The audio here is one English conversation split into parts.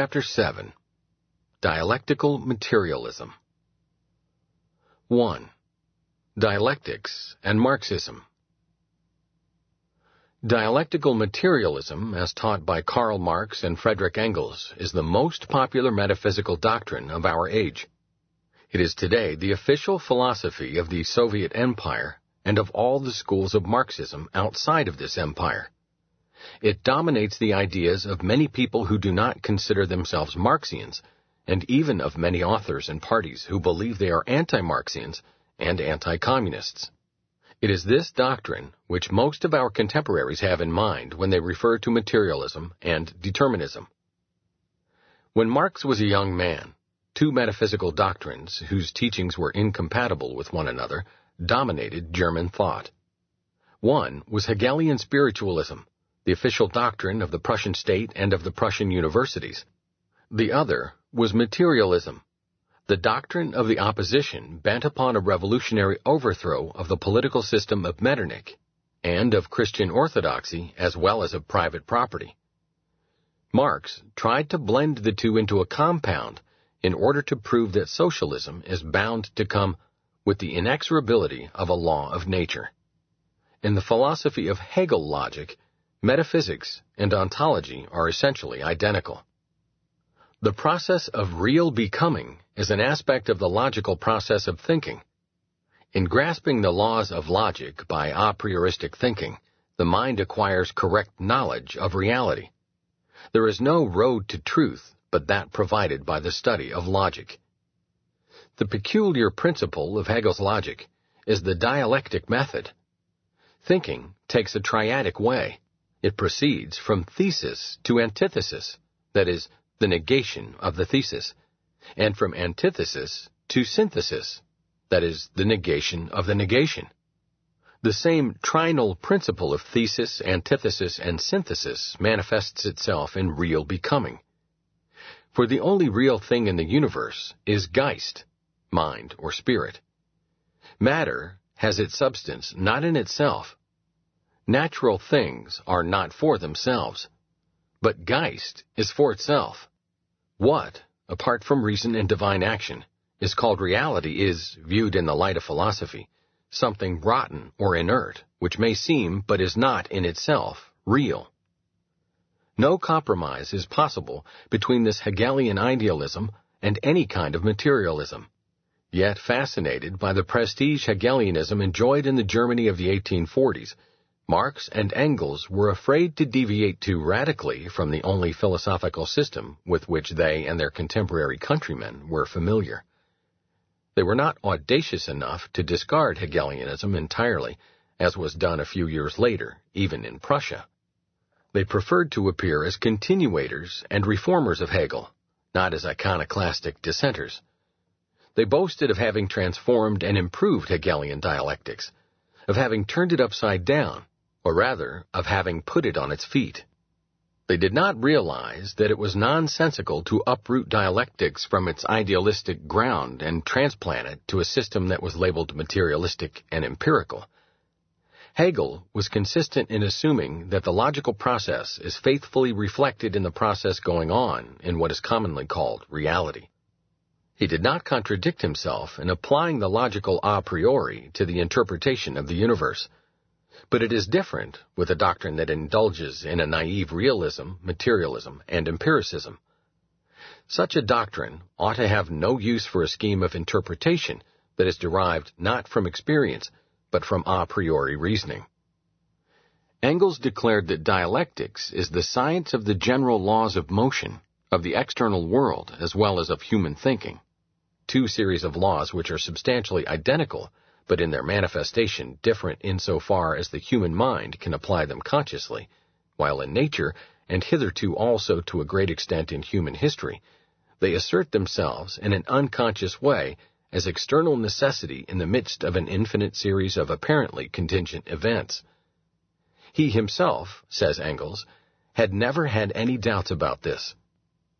Chapter 7 Dialectical Materialism 1. Dialectics and Marxism Dialectical materialism, as taught by Karl Marx and Friedrich Engels, is the most popular metaphysical doctrine of our age. It is today the official philosophy of the Soviet Empire and of all the schools of Marxism outside of this empire. It dominates the ideas of many people who do not consider themselves Marxians, and even of many authors and parties who believe they are anti-Marxians and anti-communists. It is this doctrine which most of our contemporaries have in mind when they refer to materialism and determinism. When Marx was a young man, two metaphysical doctrines whose teachings were incompatible with one another dominated German thought. One was Hegelian spiritualism, the official doctrine of the Prussian state and of the Prussian universities. The other was materialism, the doctrine of the opposition bent upon a revolutionary overthrow of the political system of Metternich and of Christian orthodoxy as well as of private property. Marx tried to blend the two into a compound in order to prove that socialism is bound to come with the inexorability of a law of nature. In the philosophy of Hegel logic, metaphysics and ontology are essentially identical. The process of real becoming is an aspect of the logical process of thinking. In grasping the laws of logic by a prioristic thinking, the mind acquires correct knowledge of reality. There is no road to truth but that provided by the study of logic. The peculiar principle of Hegel's logic is the dialectic method. Thinking takes a triadic way. It proceeds from thesis to antithesis, that is, the negation of the thesis, and from antithesis to synthesis, that is, the negation of the negation. The same trinal principle of thesis, antithesis, and synthesis manifests itself in real becoming. For the only real thing in the universe is Geist, mind or spirit. Matter has its substance not in itself. Natural things are not for themselves. But Geist is for itself. What, apart from reason and divine action, is called reality is, viewed in the light of philosophy, something rotten or inert, which may seem, but is not in itself, real. No compromise is possible between this Hegelian idealism and any kind of materialism. Yet fascinated by the prestige Hegelianism enjoyed in the Germany of the 1840s, Marx and Engels were afraid to deviate too radically from the only philosophical system with which they and their contemporary countrymen were familiar. They were not audacious enough to discard Hegelianism entirely, as was done a few years later, even in Prussia. They preferred to appear as continuators and reformers of Hegel, not as iconoclastic dissenters. They boasted of having transformed and improved Hegelian dialectics, of having turned it upside down, or rather, of having put it on its feet. They did not realize that it was nonsensical to uproot dialectics from its idealistic ground and transplant it to a system that was labeled materialistic and empirical. Hegel was consistent in assuming that the logical process is faithfully reflected in the process going on in what is commonly called reality. He did not contradict himself in applying the logical a priori to the interpretation of the universe. But it is different with a doctrine that indulges in a naive realism, materialism, and empiricism. Such a doctrine ought to have no use for a scheme of interpretation that is derived not from experience, but from a priori reasoning. Engels declared that dialectics is the science of the general laws of motion, of the external world, as well as of human thinking. Two series of laws which are substantially identical but in their manifestation different insofar as the human mind can apply them consciously, while in nature, and hitherto also to a great extent in human history, they assert themselves in an unconscious way as external necessity in the midst of an infinite series of apparently contingent events. He himself, says Engels, had never had any doubts about this.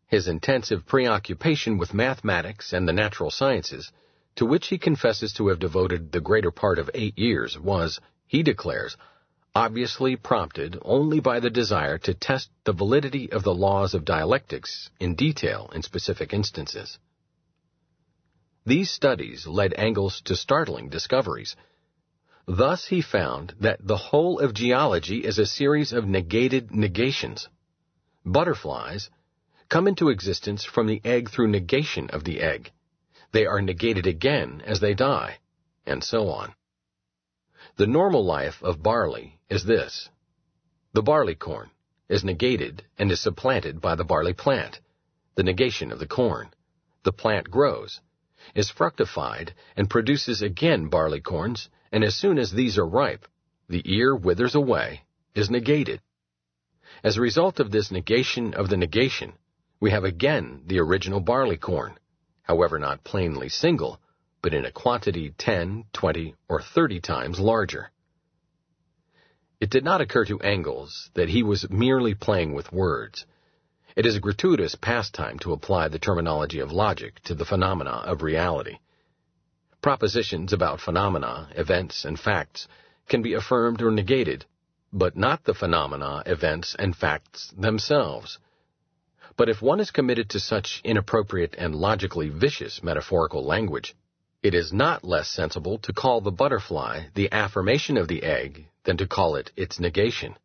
His intensive preoccupation with mathematics and the natural sciences to which he confesses to have devoted the greater part of eight years, was, he declares, obviously prompted only by the desire to test the validity of the laws of dialectics in detail in specific instances. These studies led Engels to startling discoveries. Thus he found that the whole of geology is a series of negated negations. Butterflies come into existence from the egg through negation of the egg. They are negated again as they die, and so on. The normal life of barley is this. The barley corn is negated and is supplanted by the barley plant, the negation of the corn. The plant grows, is fructified, and produces again barley corns, and as soon as these are ripe, the ear withers away, is negated. As a result of this negation of the negation, we have again the original barley corn, however not plainly single, but in a quantity 10, 20, or 30 times larger. It did not occur to Engels that he was merely playing with words. It is a gratuitous pastime to apply the terminology of logic to the phenomena of reality. Propositions about phenomena, events, and facts can be affirmed or negated, but not the phenomena, events, and facts themselves. But if one is committed to such inappropriate and logically vicious metaphorical language, it is not less sensible to call the butterfly the affirmation of the egg than to call it its negation.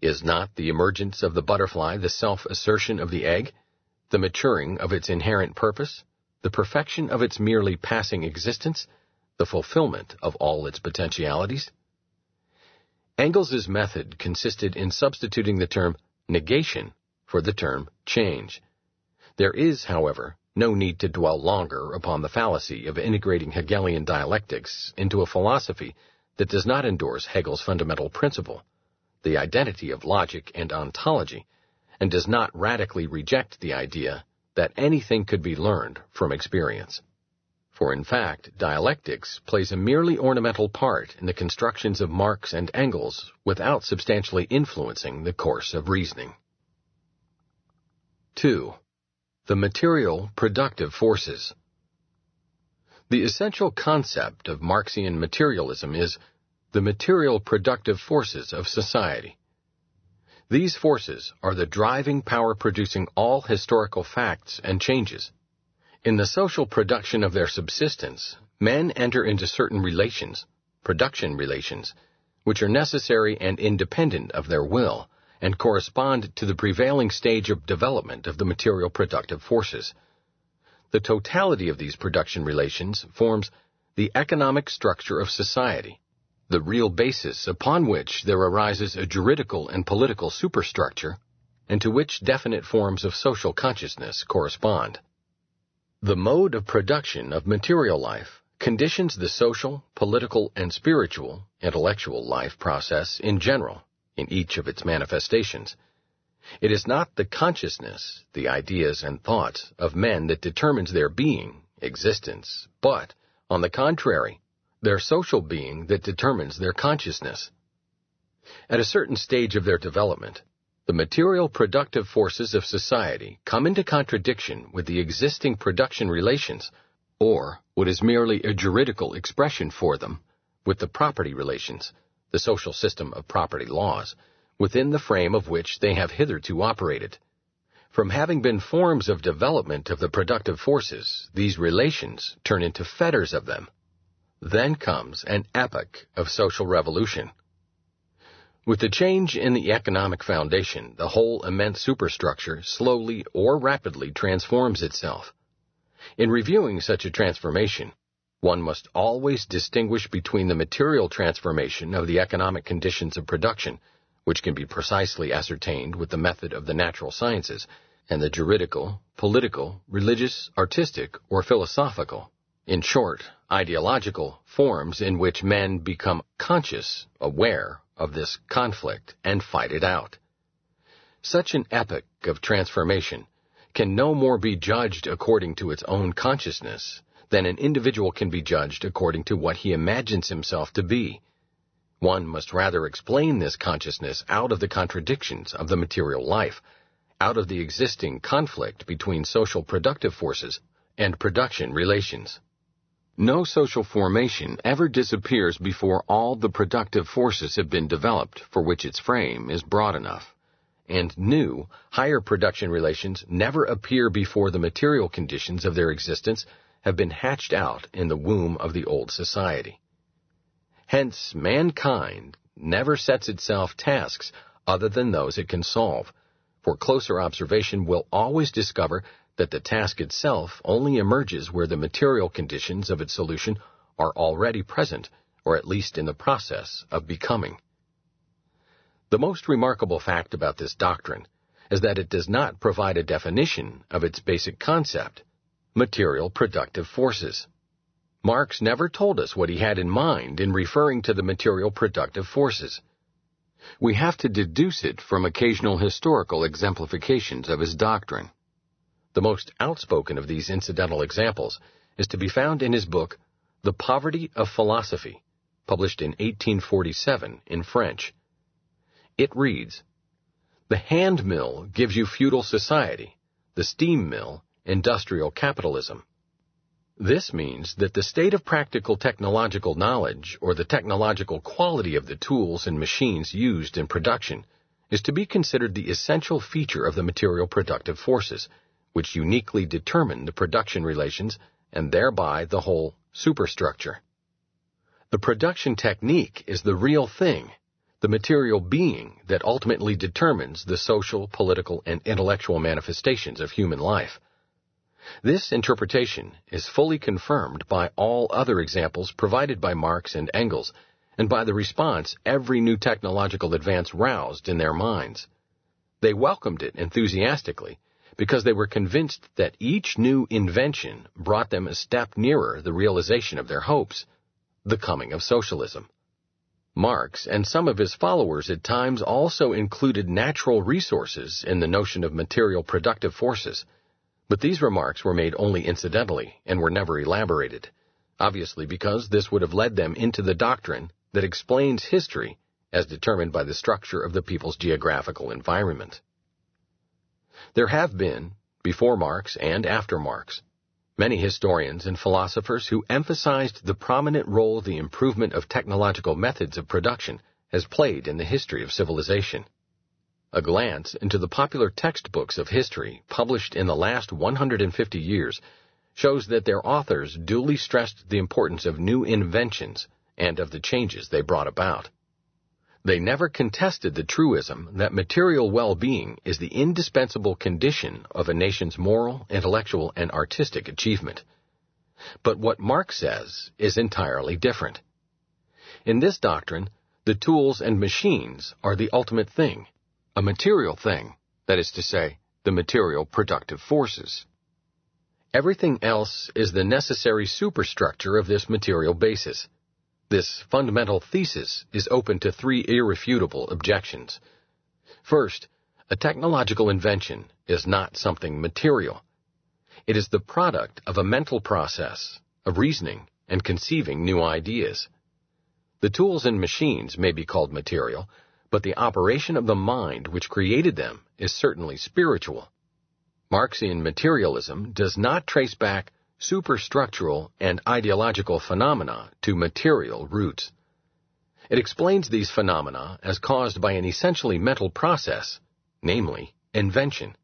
Is not the emergence of the butterfly the self-assertion of the egg, the maturing of its inherent purpose, the perfection of its merely passing existence, the fulfillment of all its potentialities? Engels's method consisted in substituting the term negation for the term change. There is, however, no need to dwell longer upon the fallacy of integrating Hegelian dialectics into a philosophy that does not endorse Hegel's fundamental principle, the identity of logic and ontology, and does not radically reject the idea that anything could be learned from experience. For in fact, dialectics plays a merely ornamental part in the constructions of Marx and Engels without substantially influencing the course of reasoning. 2. The material productive forces. The essential concept of Marxian materialism is the material productive forces of society. These forces are the driving power producing all historical facts and changes. In the social production of their subsistence, men enter into certain relations, production relations, which are necessary and independent of their will, and correspond to the prevailing stage of development of the material productive forces. The totality of these production relations forms the economic structure of society, the real basis upon which there arises a juridical and political superstructure, and to which definite forms of social consciousness correspond. The mode of production of material life conditions the social, political, and spiritual, intellectual life process in general in each of its manifestations. It is not the consciousness, the ideas and thoughts of men that determines their being, existence, but, on the contrary, their social being that determines their consciousness. At a certain stage of their development, the material productive forces of society come into contradiction with the existing production relations, or what is merely a juridical expression for them, with the property relations, the social system of property laws, within the frame of which they have hitherto operated. From having been forms of development of the productive forces, these relations turn into fetters of them. Then comes an epoch of social revolution. With the change in the economic foundation, the whole immense superstructure slowly or rapidly transforms itself. In reviewing such a transformation, one must always distinguish between the material transformation of the economic conditions of production, which can be precisely ascertained with the method of the natural sciences, and the juridical, political, religious, artistic, or philosophical, in short, ideological, forms in which men become conscious, aware of this conflict, and fight it out. Such an epoch of transformation can no more be judged according to its own consciousness then an individual can be judged according to what he imagines himself to be. One must rather explain this consciousness out of the contradictions of the material life, out of the existing conflict between social productive forces and production relations. No social formation ever disappears before all the productive forces have been developed for which its frame is broad enough. And new, higher production relations never appear before the material conditions of their existence have been hatched out in the womb of the old society. Hence, mankind never sets itself tasks other than those it can solve, for closer observation will always discover that the task itself only emerges where the material conditions of its solution are already present, or at least in the process of becoming. The most remarkable fact about this doctrine is that it does not provide a definition of its basic concept, material productive forces. Marx never told us what he had in mind in referring to the material productive forces. We have to deduce it from occasional historical exemplifications of his doctrine. The most outspoken of these incidental examples is to be found in his book, The Poverty of Philosophy, published in 1847 in French. It reads, The hand mill gives you feudal society, the steam mill, industrial capitalism. This means that the state of practical technological knowledge or the technological quality of the tools and machines used in production is to be considered the essential feature of the material productive forces which uniquely determine the production relations and thereby the whole superstructure. The production technique is the real thing, the material being that ultimately determines the social, political, and intellectual manifestations of human life. This interpretation is fully confirmed by all other examples provided by Marx and Engels and by the response every new technological advance roused in their minds. They welcomed it enthusiastically because they were convinced that each new invention brought them a step nearer the realization of their hopes, the coming of socialism. Marx and some of his followers at times also included natural resources in the notion of material productive forces, but these remarks were made only incidentally and were never elaborated, obviously because this would have led them into the doctrine that explains history as determined by the structure of the people's geographical environment. There have been, before Marx and after Marx, many historians and philosophers who emphasized the prominent role the improvement of technological methods of production has played in the history of civilization. A glance into the popular textbooks of history published in the last 150 years shows that their authors duly stressed the importance of new inventions and of the changes they brought about. They never contested the truism that material well-being is the indispensable condition of a nation's moral, intellectual, and artistic achievement. But what Marx says is entirely different. In this doctrine, the tools and machines are the ultimate thing, a material thing, that is to say, the material productive forces. Everything else is the necessary superstructure of this material basis. This fundamental thesis is open to three irrefutable objections. First, a technological invention is not something material. It is the product of a mental process, of reasoning, and conceiving new ideas. The tools and machines may be called material, but the operation of the mind which created them is certainly spiritual. Marxian materialism does not trace back superstructural, and ideological phenomena to material roots. It explains these phenomena as caused by an essentially mental process, namely, invention.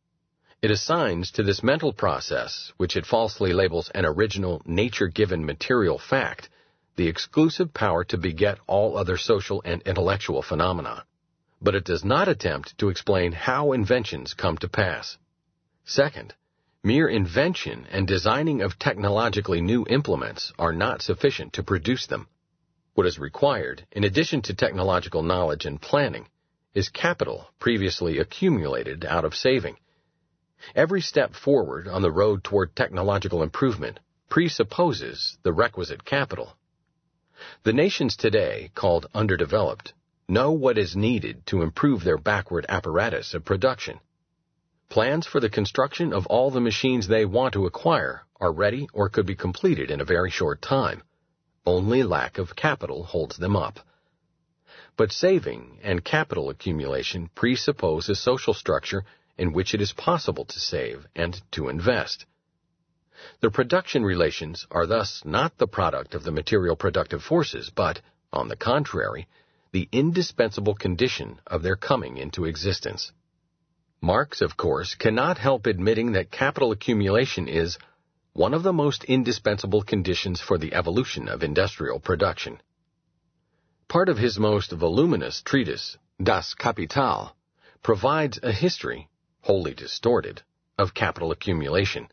It assigns to this mental process, which it falsely labels an original, nature-given material fact, the exclusive power to beget all other social and intellectual phenomena. But it does not attempt to explain how inventions come to pass. Second, Mere invention and designing of technologically new implements are not sufficient to produce them. What is required, in addition to technological knowledge and planning, is capital previously accumulated out of saving. Every step forward on the road toward technological improvement presupposes the requisite capital. The nations today, called underdeveloped, know what is needed to improve their backward apparatus of production. Plans for the construction of all the machines they want to acquire are ready or could be completed in a very short time. Only lack of capital holds them up. But saving and capital accumulation presuppose a social structure in which it is possible to save and to invest. The production relations are thus not the product of the material productive forces, but, on the contrary, the indispensable condition of their coming into existence. Marx, of course, cannot help admitting that capital accumulation is one of the most indispensable conditions for the evolution of industrial production. Part of his most voluminous treatise, Das Kapital, provides a history, wholly distorted, of capital accumulation.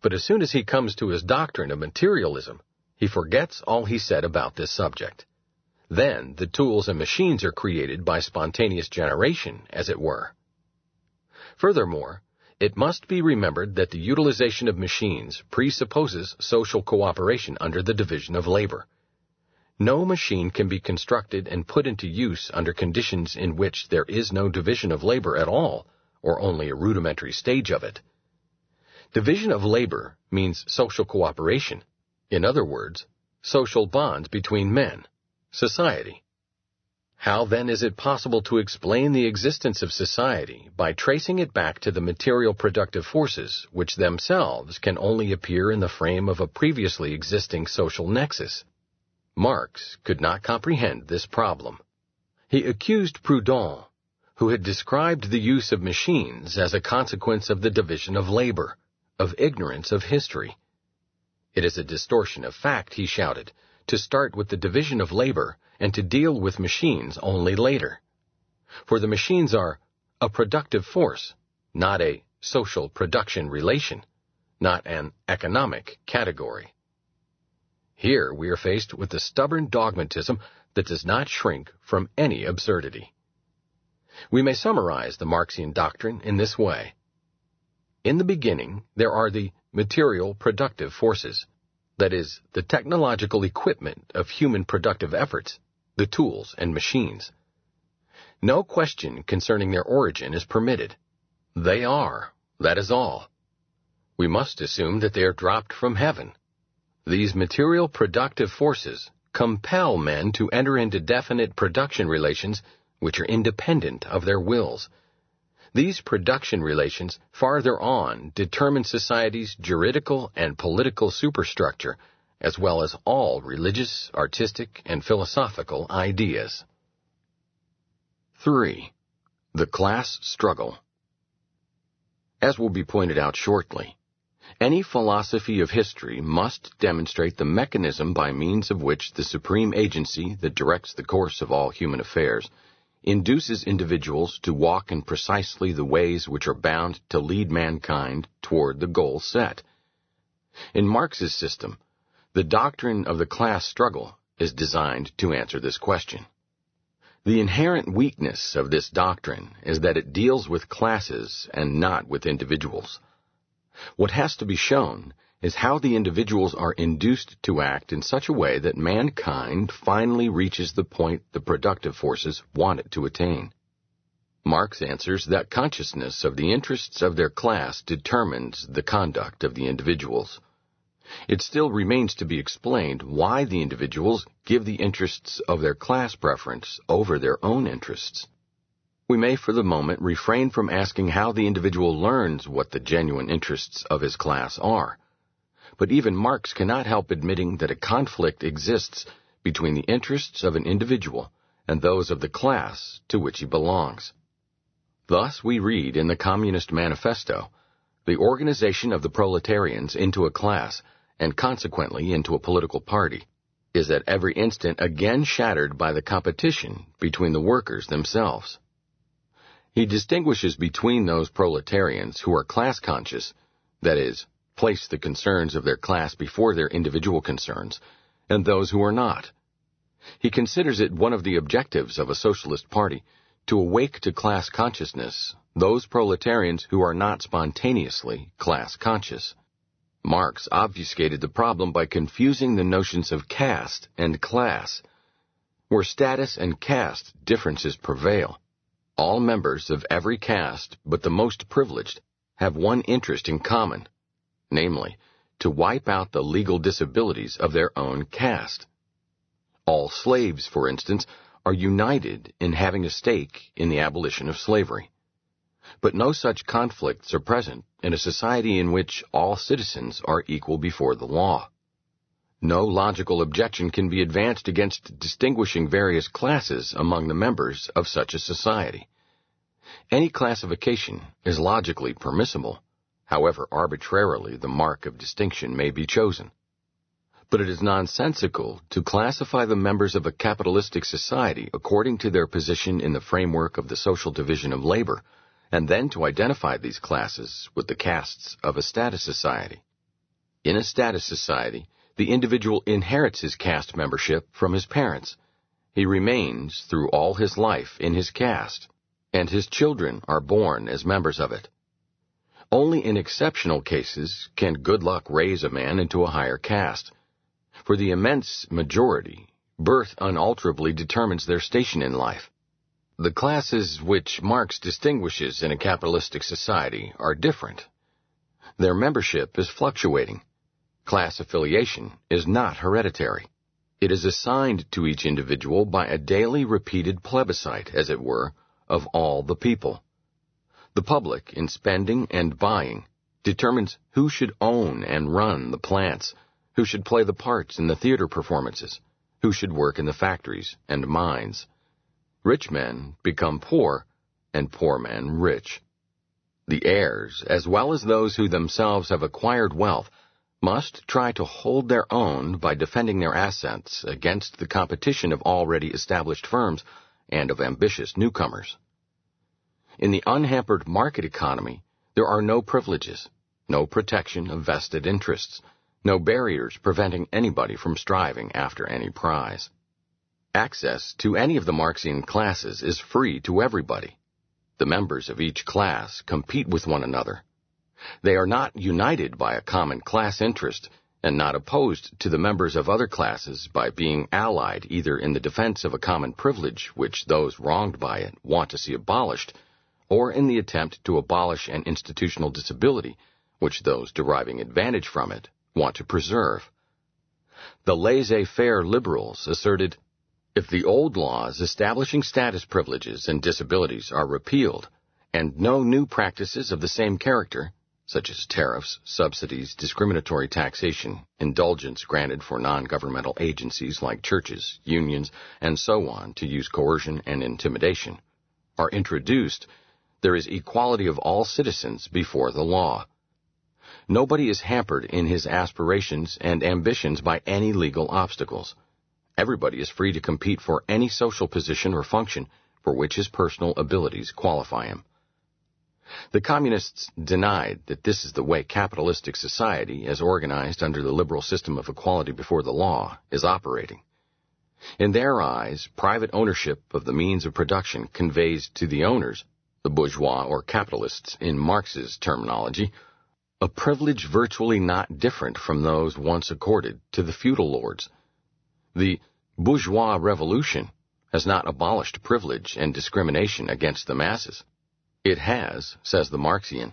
But as soon as he comes to his doctrine of materialism, he forgets all he said about this subject. Then the tools and machines are created by spontaneous generation, as it were. Furthermore, it must be remembered that the utilization of machines presupposes social cooperation under the division of labor. No machine can be constructed and put into use under conditions in which there is no division of labor at all, or only a rudimentary stage of it. Division of labor means social cooperation. In other words, social bonds between men, society. How then is it possible to explain the existence of society by tracing it back to the material productive forces which themselves can only appear in the frame of a previously existing social nexus? Marx could not comprehend this problem. He accused Proudhon, who had described the use of machines as a consequence of the division of labor, of ignorance of history. It is a distortion of fact, he shouted, to start with the division of labor and to deal with machines only later. For the machines are a productive force, not a social production relation, not an economic category. Here we are faced with the stubborn dogmatism that does not shrink from any absurdity. We may summarize the Marxian doctrine in this way. In the beginning, there are the material productive forces, that is, the technological equipment of human productive efforts, the tools and machines. No question concerning their origin is permitted. They are, that is all. We must assume that they are dropped from heaven. These material productive forces compel men to enter into definite production relations which are independent of their wills these production relations farther on determine society's juridical and political superstructure, as well as all religious, artistic, and philosophical ideas. 3. The Class Struggle As will be pointed out shortly, any philosophy of history must demonstrate the mechanism by means of which the supreme agency that directs the course of all human affairs induces individuals to walk in precisely the ways which are bound to lead mankind toward the goal set. In Marx's system, the doctrine of the class struggle is designed to answer this question. The inherent weakness of this doctrine is that it deals with classes and not with individuals. What has to be shown is how the individuals are induced to act in such a way that mankind finally reaches the point the productive forces want it to attain. Marx answers that consciousness of the interests of their class determines the conduct of the individuals. It still remains to be explained why the individuals give the interests of their class preference over their own interests. We may for the moment refrain from asking how the individual learns what the genuine interests of his class are but even Marx cannot help admitting that a conflict exists between the interests of an individual and those of the class to which he belongs. Thus we read in the Communist Manifesto, the organization of the proletarians into a class, and consequently into a political party, is at every instant again shattered by the competition between the workers themselves. He distinguishes between those proletarians who are class conscious, that is, place the concerns of their class before their individual concerns, and those who are not. He considers it one of the objectives of a socialist party to awake to class consciousness those proletarians who are not spontaneously class conscious. Marx obfuscated the problem by confusing the notions of caste and class. Where status and caste differences prevail, all members of every caste but the most privileged have one interest in common namely, to wipe out the legal disabilities of their own caste. All slaves, for instance, are united in having a stake in the abolition of slavery. But no such conflicts are present in a society in which all citizens are equal before the law. No logical objection can be advanced against distinguishing various classes among the members of such a society. Any classification is logically permissible, however arbitrarily the mark of distinction may be chosen. But it is nonsensical to classify the members of a capitalistic society according to their position in the framework of the social division of labor and then to identify these classes with the castes of a status society. In a status society, the individual inherits his caste membership from his parents. He remains through all his life in his caste, and his children are born as members of it. Only in exceptional cases can good luck raise a man into a higher caste. For the immense majority, birth unalterably determines their station in life. The classes which Marx distinguishes in a capitalistic society are different. Their membership is fluctuating. Class affiliation is not hereditary. It is assigned to each individual by a daily repeated plebiscite, as it were, of all the people. The public, in spending and buying, determines who should own and run the plants, who should play the parts in the theater performances, who should work in the factories and mines. Rich men become poor, and poor men rich. The heirs, as well as those who themselves have acquired wealth, must try to hold their own by defending their assets against the competition of already established firms and of ambitious newcomers. In the unhampered market economy, there are no privileges, no protection of vested interests, no barriers preventing anybody from striving after any prize. Access to any of the Marxian classes is free to everybody. The members of each class compete with one another. They are not united by a common class interest and not opposed to the members of other classes by being allied either in the defense of a common privilege which those wronged by it want to see abolished, or in the attempt to abolish an institutional disability which those deriving advantage from it want to preserve. The laissez-faire liberals asserted if the old laws establishing status privileges and disabilities are repealed, and no new practices of the same character, such as tariffs, subsidies, discriminatory taxation, indulgence granted for non-governmental agencies like churches, unions, and so on to use coercion and intimidation, are introduced, there is equality of all citizens before the law. Nobody is hampered in his aspirations and ambitions by any legal obstacles. Everybody is free to compete for any social position or function for which his personal abilities qualify him. The communists denied that this is the way capitalistic society, as organized under the liberal system of equality before the law, is operating. In their eyes, private ownership of the means of production conveys to the owners, the bourgeois or capitalists in Marx's terminology, a privilege virtually not different from those once accorded to the feudal lords. The bourgeois revolution has not abolished privilege and discrimination against the masses. It has, says the Marxian,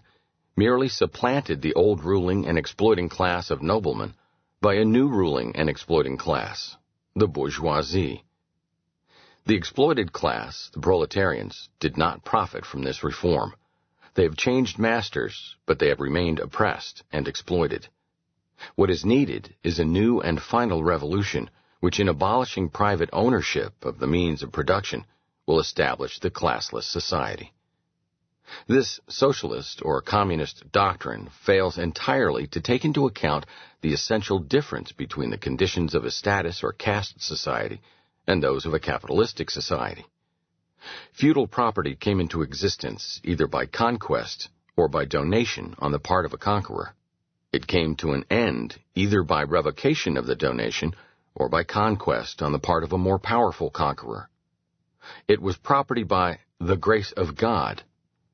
merely supplanted the old ruling and exploiting class of noblemen by a new ruling and exploiting class, the bourgeoisie. The exploited class, the proletarians, did not profit from this reform. They have changed masters, but they have remained oppressed and exploited. What is needed is a new and final revolution which in abolishing private ownership of the means of production will establish the classless society. This socialist or communist doctrine fails entirely to take into account the essential difference between the conditions of a status or caste society and those of a capitalistic society. Feudal property came into existence either by conquest or by donation on the part of a conqueror. It came to an end either by revocation of the donation or by conquest on the part of a more powerful conqueror. It was property by the grace of God,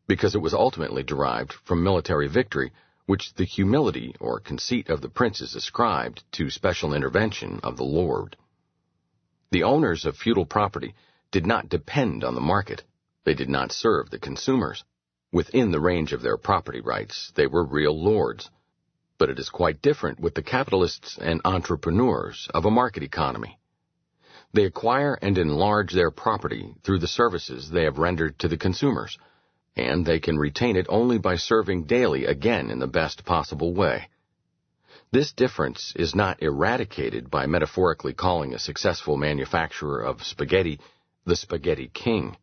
because it was ultimately derived from military victory, which the humility or conceit of the princes ascribed to special intervention of the Lord. The owners of feudal property did not depend on the market. They did not serve the consumers. Within the range of their property rights, they were real lords but it is quite different with the capitalists and entrepreneurs of a market economy. They acquire and enlarge their property through the services they have rendered to the consumers. and they can retain it only by serving daily again in the best possible way. This difference is not eradicated by metaphorically calling a successful manufacturer of spaghetti the spaghetti king.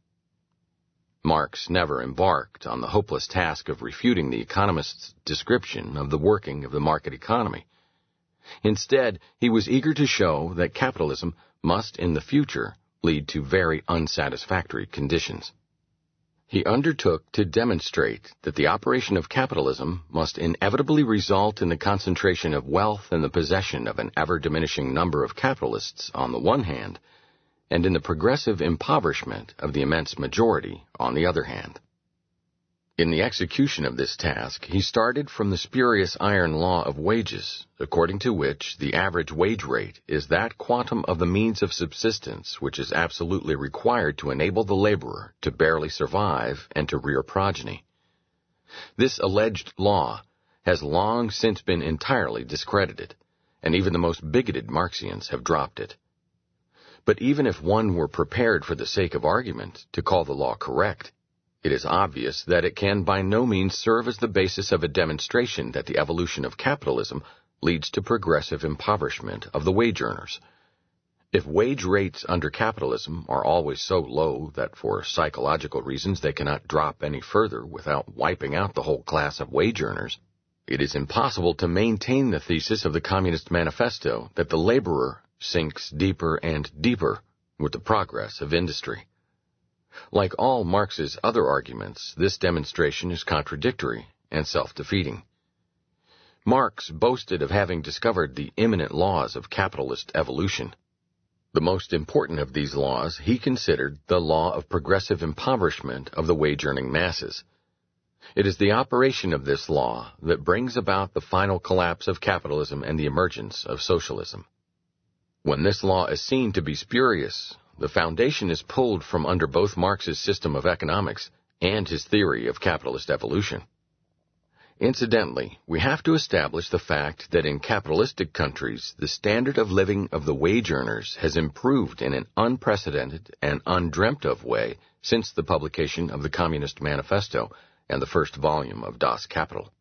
Marx never embarked on the hopeless task of refuting the economist's description of the working of the market economy. Instead, he was eager to show that capitalism must in the future lead to very unsatisfactory conditions. He undertook to demonstrate that the operation of capitalism must inevitably result in the concentration of wealth in the possession of an ever diminishing number of capitalists on the one hand, and in the progressive impoverishment of the immense majority on the other hand. In the execution of this task, he started from the spurious iron law of wages, according to which the average wage rate is that quantum of the means of subsistence which is absolutely required to enable the laborer to barely survive and to rear progeny. This alleged law has long since been entirely discredited, and even the most bigoted Marxians have dropped it. But even if one were prepared for the sake of argument to call the law correct, it is obvious that it can by no means serve as the basis of a demonstration that the evolution of capitalism leads to progressive impoverishment of the wage earners. If wage rates under capitalism are always so low that for psychological reasons they cannot drop any further without wiping out the whole class of wage earners, it is impossible to maintain the thesis of the Communist Manifesto that the laborer sinks deeper and deeper with the progress of industry. Like all Marx's other arguments, this demonstration is contradictory and self-defeating. Marx boasted of having discovered the immanent laws of capitalist evolution. The most important of these laws he considered the law of progressive impoverishment of the wage-earning masses. It is the operation of this law that brings about the final collapse of capitalism and the emergence of socialism. When this law is seen to be spurious, the foundation is pulled from under both Marx's system of economics and his theory of capitalist evolution. Incidentally, we have to establish the fact that in capitalistic countries, the standard of living of the wage earners has improved in an unprecedented and undreamt of way since the publication of the Communist Manifesto and the first volume of Das Kapital.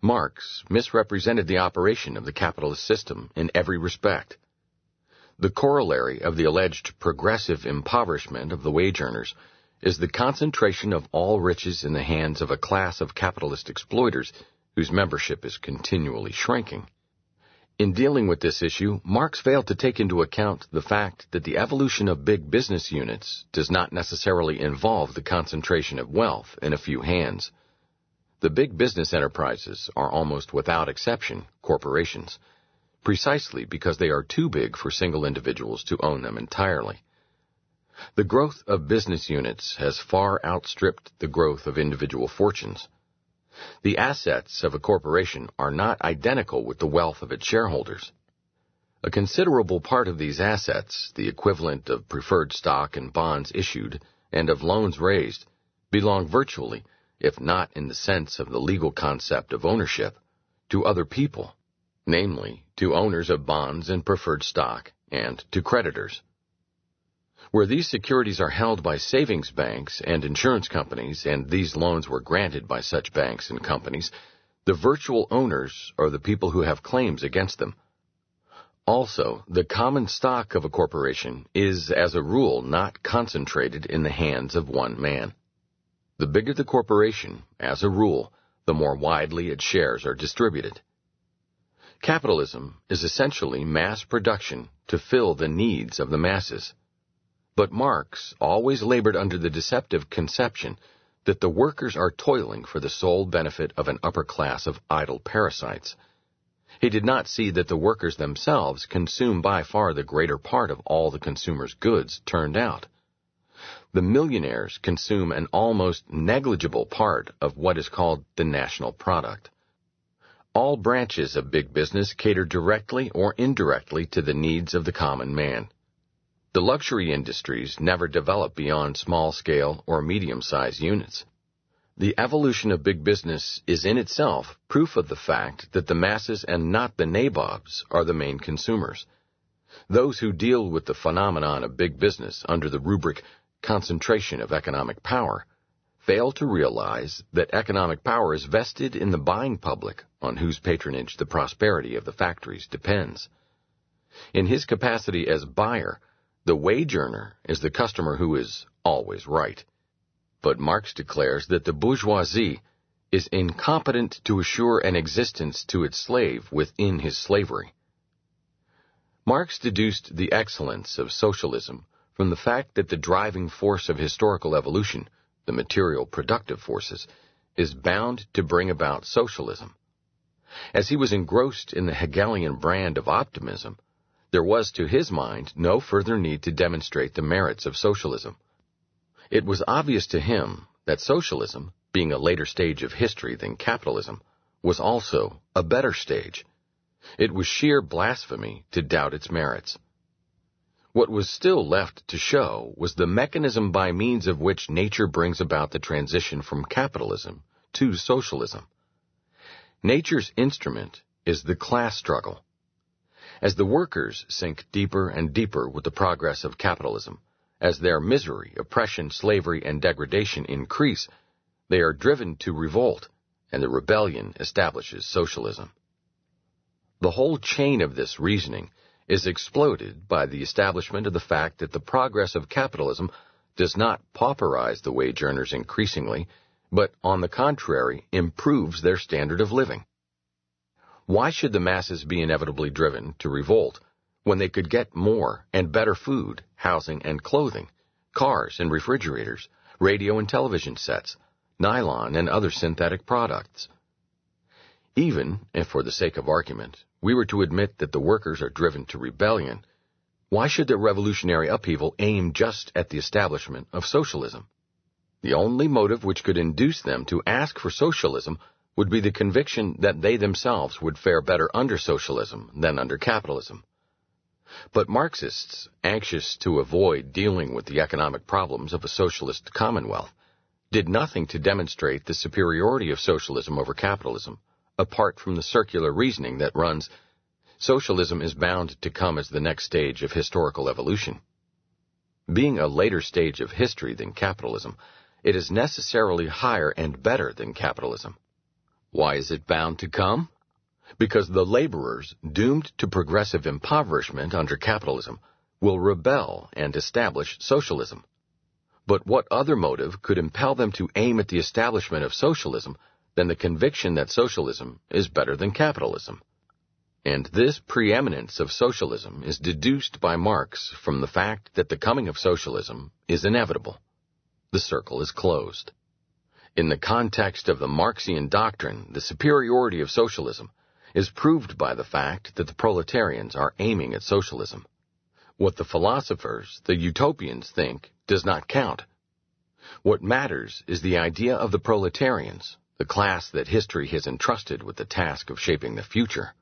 Marx misrepresented the operation of the capitalist system in every respect the corollary of the alleged progressive impoverishment of the wage earners is the concentration of all riches in the hands of a class of capitalist exploiters whose membership is continually shrinking. In dealing with this issue, Marx failed to take into account the fact that the evolution of big business units does not necessarily involve the concentration of wealth in a few hands. The big business enterprises are almost without exception corporations precisely because they are too big for single individuals to own them entirely. The growth of business units has far outstripped the growth of individual fortunes. The assets of a corporation are not identical with the wealth of its shareholders. A considerable part of these assets, the equivalent of preferred stock and bonds issued and of loans raised, belong virtually, if not in the sense of the legal concept of ownership, to other people namely, to owners of bonds and preferred stock, and to creditors. Where these securities are held by savings banks and insurance companies, and these loans were granted by such banks and companies, the virtual owners are the people who have claims against them. Also, the common stock of a corporation is, as a rule, not concentrated in the hands of one man. The bigger the corporation, as a rule, the more widely its shares are distributed. Capitalism is essentially mass production to fill the needs of the masses. But Marx always labored under the deceptive conception that the workers are toiling for the sole benefit of an upper class of idle parasites. He did not see that the workers themselves consume by far the greater part of all the consumer's goods turned out. The millionaires consume an almost negligible part of what is called the national product. All branches of big business cater directly or indirectly to the needs of the common man. The luxury industries never develop beyond small scale or medium sized units. The evolution of big business is in itself proof of the fact that the masses and not the nabobs are the main consumers. Those who deal with the phenomenon of big business under the rubric concentration of economic power fail to realize that economic power is vested in the buying public on whose patronage the prosperity of the factories depends. In his capacity as buyer, the wage earner is the customer who is always right. But Marx declares that the bourgeoisie is incompetent to assure an existence to its slave within his slavery. Marx deduced the excellence of socialism from the fact that the driving force of historical evolution, the material productive forces, is bound to bring about socialism. As he was engrossed in the Hegelian brand of optimism, there was to his mind no further need to demonstrate the merits of socialism. It was obvious to him that socialism, being a later stage of history than capitalism, was also a better stage. It was sheer blasphemy to doubt its merits. What was still left to show was the mechanism by means of which nature brings about the transition from capitalism to socialism. Nature's instrument is the class struggle. As the workers sink deeper and deeper with the progress of capitalism, as their misery, oppression, slavery, and degradation increase, they are driven to revolt, and the rebellion establishes socialism. The whole chain of this reasoning is exploded by the establishment of the fact that the progress of capitalism does not pauperize the wage earners increasingly, but on the contrary improves their standard of living. Why should the masses be inevitably driven to revolt when they could get more and better food, housing and clothing, cars and refrigerators, radio and television sets, nylon and other synthetic products? Even if for the sake of argument we were to admit that the workers are driven to rebellion, why should their revolutionary upheaval aim just at the establishment of socialism? The only motive which could induce them to ask for socialism would be the conviction that they themselves would fare better under socialism than under capitalism. But Marxists, anxious to avoid dealing with the economic problems of a socialist commonwealth, did nothing to demonstrate the superiority of socialism over capitalism apart from the circular reasoning that runs, socialism is bound to come as the next stage of historical evolution. Being a later stage of history than capitalism, it is necessarily higher and better than capitalism. Why is it bound to come? Because the laborers, doomed to progressive impoverishment under capitalism, will rebel and establish socialism. But what other motive could impel them to aim at the establishment of socialism than the conviction that socialism is better than capitalism. And this preeminence of socialism is deduced by Marx from the fact that the coming of socialism is inevitable. The circle is closed. In the context of the Marxian doctrine, the superiority of socialism is proved by the fact that the proletarians are aiming at socialism. What the philosophers, the utopians, think does not count. What matters is the idea of the proletarians, the class that history has entrusted with the task of shaping the future.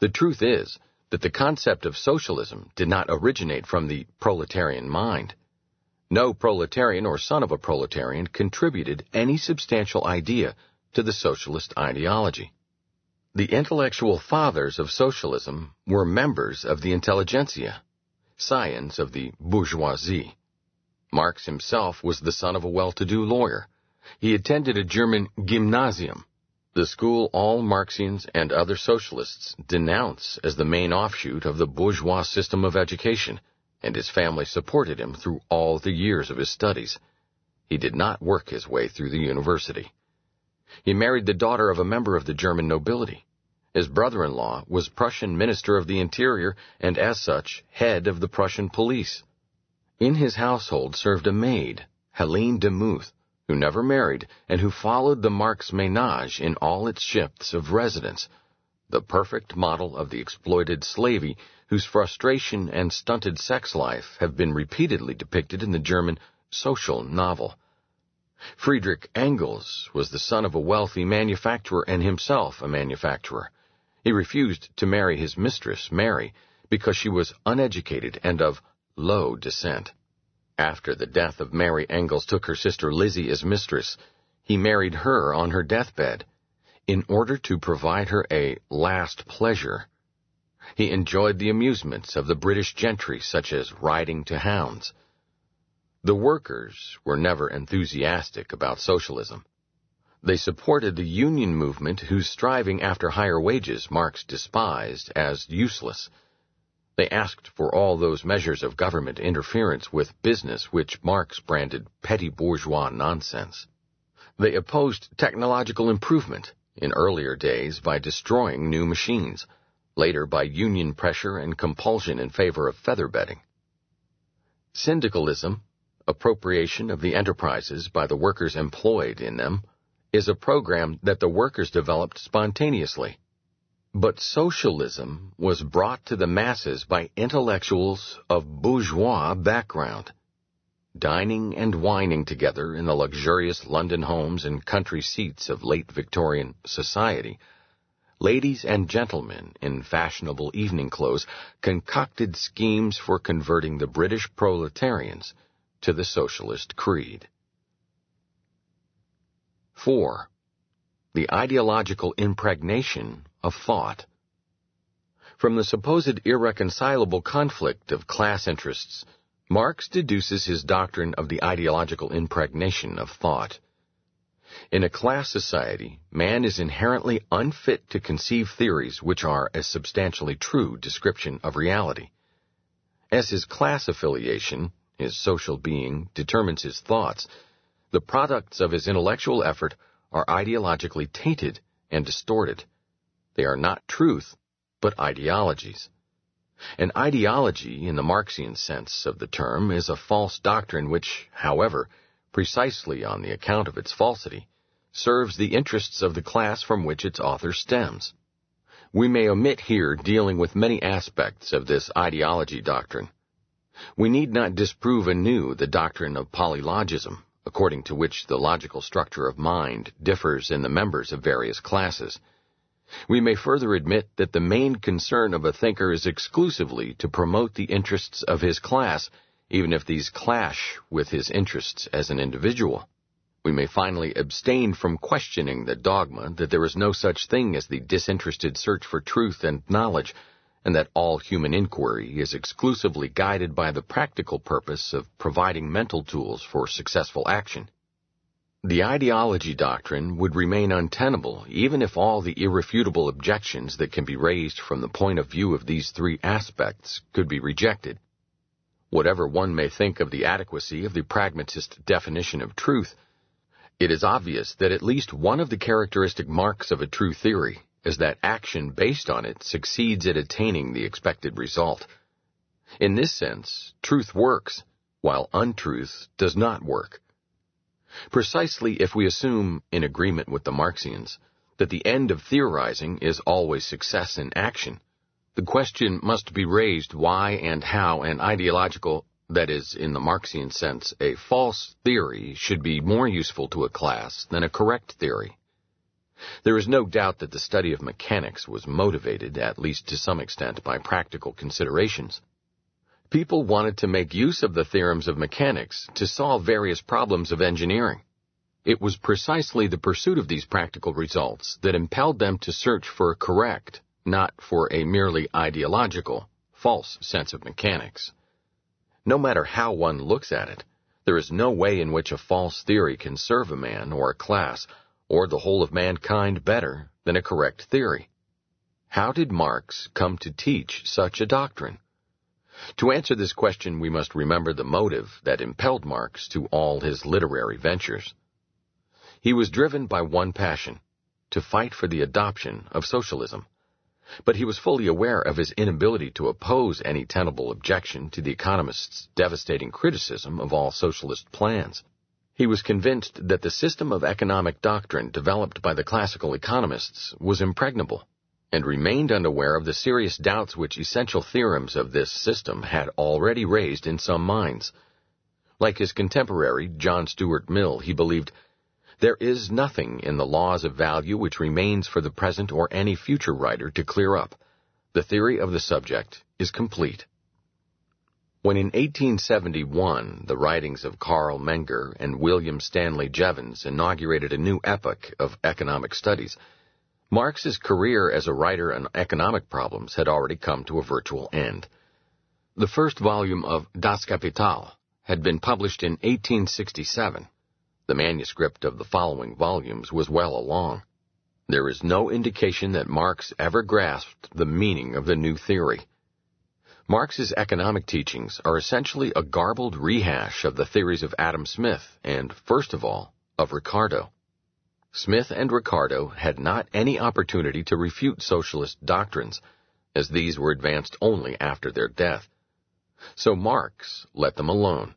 The truth is that the concept of socialism did not originate from the proletarian mind. No proletarian or son of a proletarian contributed any substantial idea to the socialist ideology. The intellectual fathers of socialism were members of the intelligentsia, scions of the bourgeoisie. Marx himself was the son of a well-to-do lawyer, he attended a German gymnasium, the school all Marxians and other socialists denounce as the main offshoot of the bourgeois system of education, and his family supported him through all the years of his studies. He did not work his way through the university. He married the daughter of a member of the German nobility. His brother-in-law was Prussian Minister of the Interior and as such, head of the Prussian police. In his household served a maid, Helene Demuth, who never married and who followed the Marx menage in all its shifts of residence, the perfect model of the exploited slavey whose frustration and stunted sex life have been repeatedly depicted in the German social novel. Friedrich Engels was the son of a wealthy manufacturer and himself a manufacturer. He refused to marry his mistress, Mary, because she was uneducated and of low descent. After the death of Mary Engels took her sister Lizzie as mistress, he married her on her deathbed in order to provide her a last pleasure. He enjoyed the amusements of the British gentry such as riding to hounds. The workers were never enthusiastic about socialism. They supported the union movement whose striving after higher wages Marx despised as useless. They asked for all those measures of government interference with business which Marx branded petty bourgeois nonsense. They opposed technological improvement, in earlier days by destroying new machines, later by union pressure and compulsion in favor of feather bedding. Syndicalism, appropriation of the enterprises by the workers employed in them, is a program that the workers developed spontaneously. But socialism was brought to the masses by intellectuals of bourgeois background. Dining and wining together in the luxurious London homes and country seats of late Victorian society, ladies and gentlemen in fashionable evening clothes concocted schemes for converting the British proletarians to the socialist creed. 4. The ideological impregnation of thought. From the supposed irreconcilable conflict of class interests, Marx deduces his doctrine of the ideological impregnation of thought. In a class society, man is inherently unfit to conceive theories which are a substantially true description of reality. As his class affiliation, his social being, determines his thoughts, the products of his intellectual effort are ideologically tainted and distorted. They are not truth, but ideologies. An ideology, in the Marxian sense of the term, is a false doctrine which, however, precisely on the account of its falsity, serves the interests of the class from which its author stems. We may omit here dealing with many aspects of this ideology doctrine. We need not disprove anew the doctrine of polylogism, according to which the logical structure of mind differs in the members of various classes. We may further admit that the main concern of a thinker is exclusively to promote the interests of his class, even if these clash with his interests as an individual. We may finally abstain from questioning the dogma that there is no such thing as the disinterested search for truth and knowledge, and that all human inquiry is exclusively guided by the practical purpose of providing mental tools for successful action. The ideology doctrine would remain untenable even if all the irrefutable objections that can be raised from the point of view of these three aspects could be rejected. Whatever one may think of the adequacy of the pragmatist definition of truth, it is obvious that at least one of the characteristic marks of a true theory is that action based on it succeeds at attaining the expected result. In this sense, truth works, while untruth does not work. Precisely if we assume, in agreement with the Marxians, that the end of theorizing is always success in action, the question must be raised why and how an ideological, that is, in the Marxian sense, a false theory should be more useful to a class than a correct theory. There is no doubt that the study of mechanics was motivated, at least to some extent, by practical considerations. People wanted to make use of the theorems of mechanics to solve various problems of engineering. It was precisely the pursuit of these practical results that impelled them to search for a correct, not for a merely ideological, false sense of mechanics. No matter how one looks at it, there is no way in which a false theory can serve a man or a class or the whole of mankind better than a correct theory. How did Marx come to teach such a doctrine? To answer this question, we must remember the motive that impelled Marx to all his literary ventures. He was driven by one passion, to fight for the adoption of socialism. But he was fully aware of his inability to oppose any tenable objection to the economists' devastating criticism of all socialist plans. He was convinced that the system of economic doctrine developed by the classical economists was impregnable, and remained unaware of the serious doubts which essential theorems of this system had already raised in some minds. Like his contemporary, John Stuart Mill, he believed, there is nothing in the laws of value which remains for the present or any future writer to clear up. The theory of the subject is complete. When in 1871 the writings of Carl Menger and William Stanley Jevons inaugurated a new epoch of economic studies, Marx's career as a writer on economic problems had already come to a virtual end. The first volume of Das Kapital had been published in 1867. The manuscript of the following volumes was well along. There is no indication that Marx ever grasped the meaning of the new theory. Marx's economic teachings are essentially a garbled rehash of the theories of Adam Smith and, first of all, of Ricardo. Smith and Ricardo had not any opportunity to refute socialist doctrines, as these were advanced only after their death. So Marx let them alone.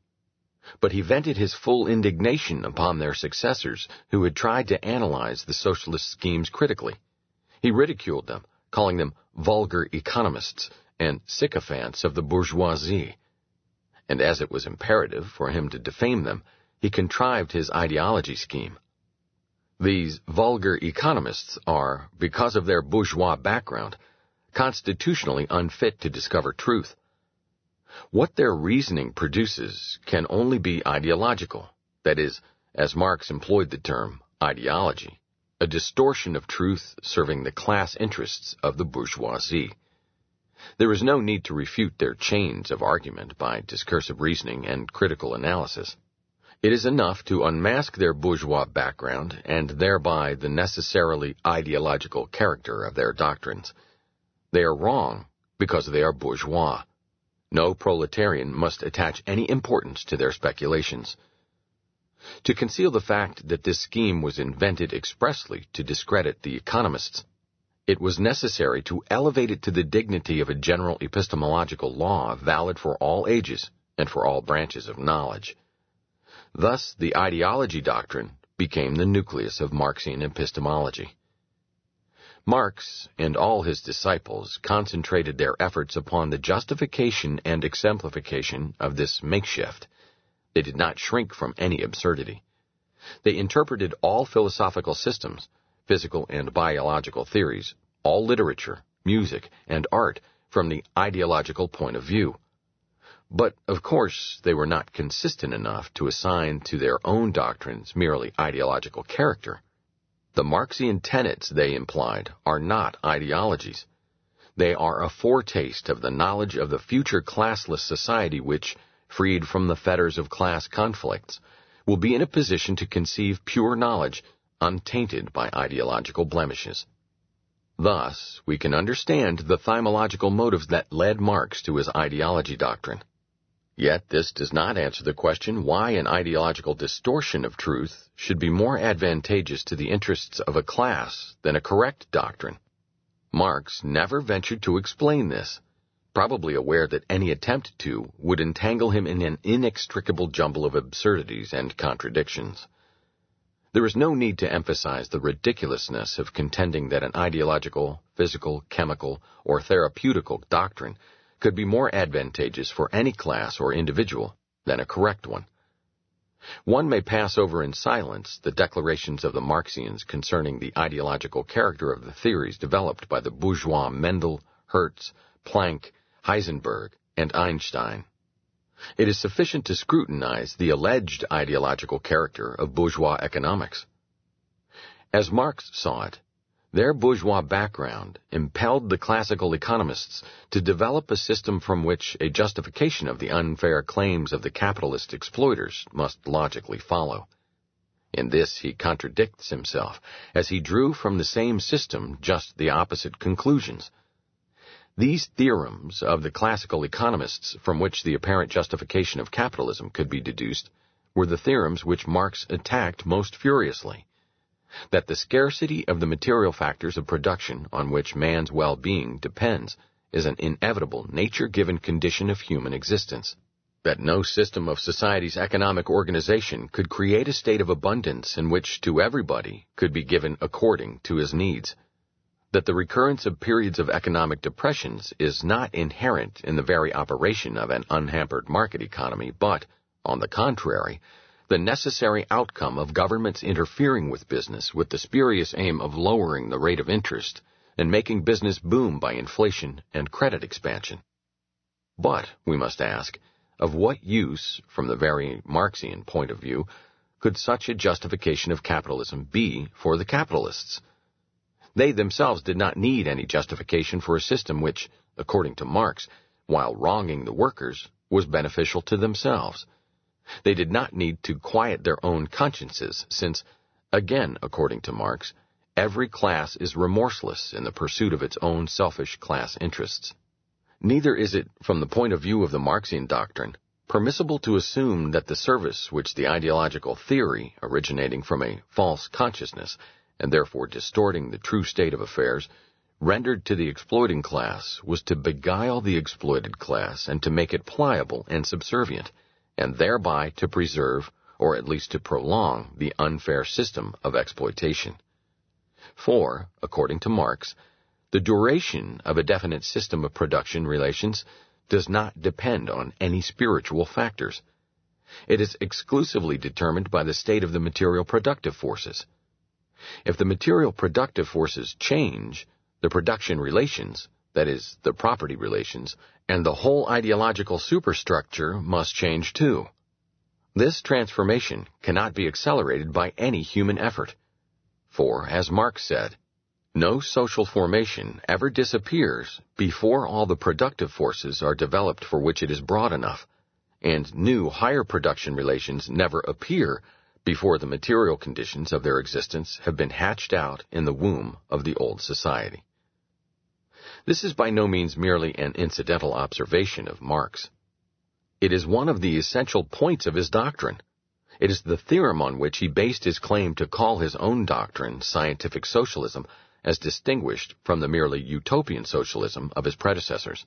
But he vented his full indignation upon their successors who had tried to analyze the socialist schemes critically. He ridiculed them, calling them vulgar economists and sycophants of the bourgeoisie. And as it was imperative for him to defame them, he contrived his ideology scheme. These vulgar economists are, because of their bourgeois background, constitutionally unfit to discover truth. What their reasoning produces can only be ideological, that is, as Marx employed the term, ideology, a distortion of truth serving the class interests of the bourgeoisie. There is no need to refute their chains of argument by discursive reasoning and critical analysis. It is enough to unmask their bourgeois background and thereby the necessarily ideological character of their doctrines. They are wrong because they are bourgeois. No proletarian must attach any importance to their speculations. To conceal the fact that this scheme was invented expressly to discredit the economists it was necessary to elevate it to the dignity of a general epistemological law valid for all ages and for all branches of knowledge. Thus, the ideology doctrine became the nucleus of Marxian epistemology. Marx and all his disciples concentrated their efforts upon the justification and exemplification of this makeshift. They did not shrink from any absurdity. They interpreted all philosophical systems physical and biological theories, all literature, music, and art from the ideological point of view. But, of course, they were not consistent enough to assign to their own doctrines merely ideological character. The Marxian tenets, they implied, are not ideologies. They are a foretaste of the knowledge of the future classless society which, freed from the fetters of class conflicts, will be in a position to conceive pure knowledge untainted by ideological blemishes. Thus, we can understand the thymological motives that led Marx to his ideology doctrine. Yet this does not answer the question why an ideological distortion of truth should be more advantageous to the interests of a class than a correct doctrine. Marx never ventured to explain this, probably aware that any attempt to would entangle him in an inextricable jumble of absurdities and contradictions. There is no need to emphasize the ridiculousness of contending that an ideological, physical, chemical, or therapeutical doctrine could be more advantageous for any class or individual than a correct one. One may pass over in silence the declarations of the Marxians concerning the ideological character of the theories developed by the bourgeois Mendel, Hertz, Planck, Heisenberg, and Einstein. It is sufficient to scrutinize the alleged ideological character of bourgeois economics. As Marx saw it, their bourgeois background impelled the classical economists to develop a system from which a justification of the unfair claims of the capitalist exploiters must logically follow. In this he contradicts himself, as he drew from the same system just the opposite conclusions. These theorems of the classical economists from which the apparent justification of capitalism could be deduced were the theorems which Marx attacked most furiously. That the scarcity of the material factors of production on which man's well-being depends is an inevitable nature-given condition of human existence. That no system of society's economic organization could create a state of abundance in which to everybody could be given according to his needs that the recurrence of periods of economic depressions is not inherent in the very operation of an unhampered market economy, but, on the contrary, the necessary outcome of governments interfering with business with the spurious aim of lowering the rate of interest and making business boom by inflation and credit expansion. But, we must ask, of what use, from the very Marxian point of view, could such a justification of capitalism be for the capitalists? They themselves did not need any justification for a system which, according to Marx, while wronging the workers, was beneficial to themselves. They did not need to quiet their own consciences, since, again according to Marx, every class is remorseless in the pursuit of its own selfish class interests. Neither is it, from the point of view of the Marxian doctrine, permissible to assume that the service which the ideological theory, originating from a false consciousness, and therefore distorting the true state of affairs, rendered to the exploiting class was to beguile the exploited class and to make it pliable and subservient, and thereby to preserve, or at least to prolong, the unfair system of exploitation. For, according to Marx, the duration of a definite system of production relations does not depend on any spiritual factors. It is exclusively determined by the state of the material productive forces. If the material productive forces change, the production relations, that is, the property relations, and the whole ideological superstructure must change too. This transformation cannot be accelerated by any human effort. For, as Marx said, no social formation ever disappears before all the productive forces are developed for which it is broad enough, and new higher production relations never appear before the material conditions of their existence have been hatched out in the womb of the old society. This is by no means merely an incidental observation of Marx. It is one of the essential points of his doctrine. It is the theorem on which he based his claim to call his own doctrine scientific socialism as distinguished from the merely utopian socialism of his predecessors.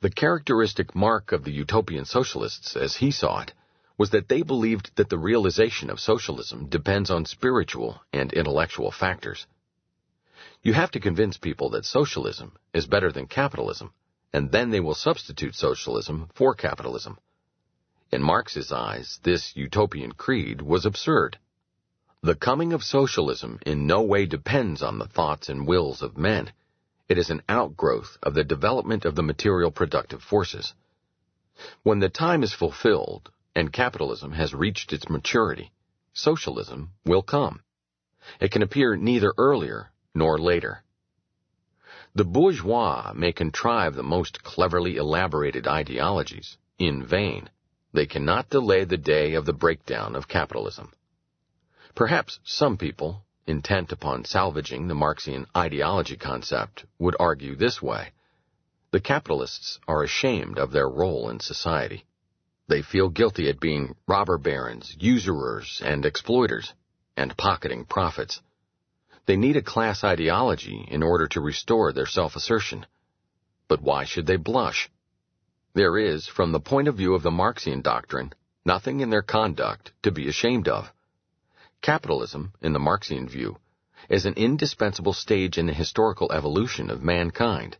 The characteristic mark of the utopian socialists, as he saw it, was that they believed that the realization of socialism depends on spiritual and intellectual factors. You have to convince people that socialism is better than capitalism, and then they will substitute socialism for capitalism. In Marx's eyes, this utopian creed was absurd. The coming of socialism in no way depends on the thoughts and wills of men. It is an outgrowth of the development of the material productive forces. When the time is fulfilled and capitalism has reached its maturity, socialism will come. It can appear neither earlier nor later. The bourgeois may contrive the most cleverly elaborated ideologies in vain. They cannot delay the day of the breakdown of capitalism. Perhaps some people, intent upon salvaging the Marxian ideology concept, would argue this way. The capitalists are ashamed of their role in society. They feel guilty at being robber barons, usurers, and exploiters, and pocketing profits. They need a class ideology in order to restore their self-assertion. But why should they blush? There is, from the point of view of the Marxian doctrine, nothing in their conduct to be ashamed of. Capitalism, in the Marxian view, is an indispensable stage in the historical evolution of mankind.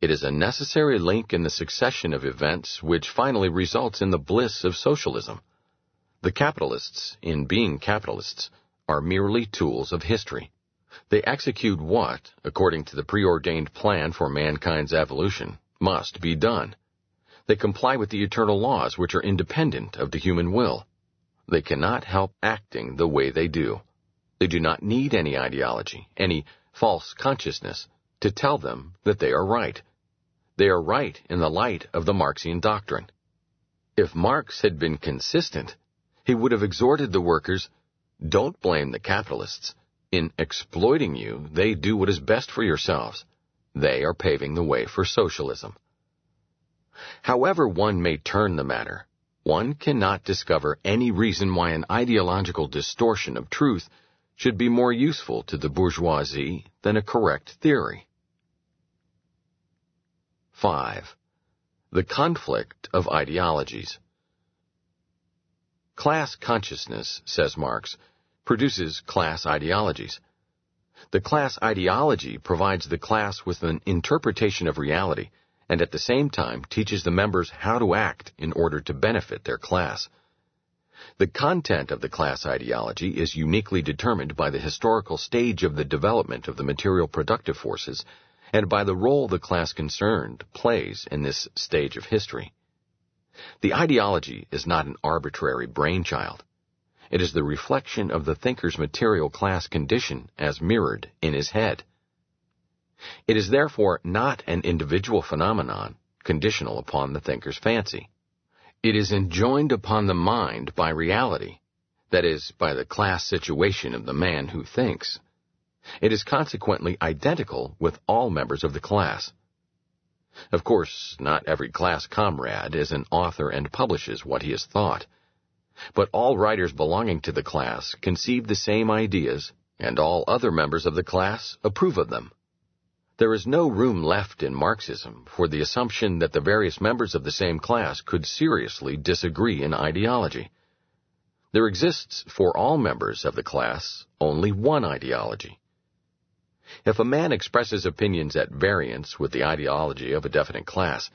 It is a necessary link in the succession of events which finally results in the bliss of socialism. The capitalists, in being capitalists, are merely tools of history. They execute what, according to the preordained plan for mankind's evolution, must be done. They comply with the eternal laws which are independent of the human will. They cannot help acting the way they do. They do not need any ideology, any false consciousness, to tell them that they are right. They are right in the light of the Marxian doctrine. If Marx had been consistent, he would have exhorted the workers, don't blame the capitalists. In exploiting you, they do what is best for yourselves. They are paving the way for socialism. However one may turn the matter, one cannot discover any reason why an ideological distortion of truth should be more useful to the bourgeoisie than a correct theory. 5. The conflict of ideologies. Class consciousness, says Marx, produces class ideologies. The class ideology provides the class with an interpretation of reality and at the same time teaches the members how to act in order to benefit their class. The content of the class ideology is uniquely determined by the historical stage of the development of the material productive forces and by the role the class concerned plays in this stage of history. The ideology is not an arbitrary brainchild. It is the reflection of the thinker's material class condition as mirrored in his head. It is therefore not an individual phenomenon, conditional upon the thinker's fancy. It is enjoined upon the mind by reality, that is, by the class situation of the man who thinks. It is consequently identical with all members of the class. Of course, not every class comrade is an author and publishes what he has thought. But all writers belonging to the class conceive the same ideas, and all other members of the class approve of them. There is no room left in Marxism for the assumption that the various members of the same class could seriously disagree in ideology. There exists for all members of the class only one ideology. If a man expresses opinions at variance with the ideology of a definite class,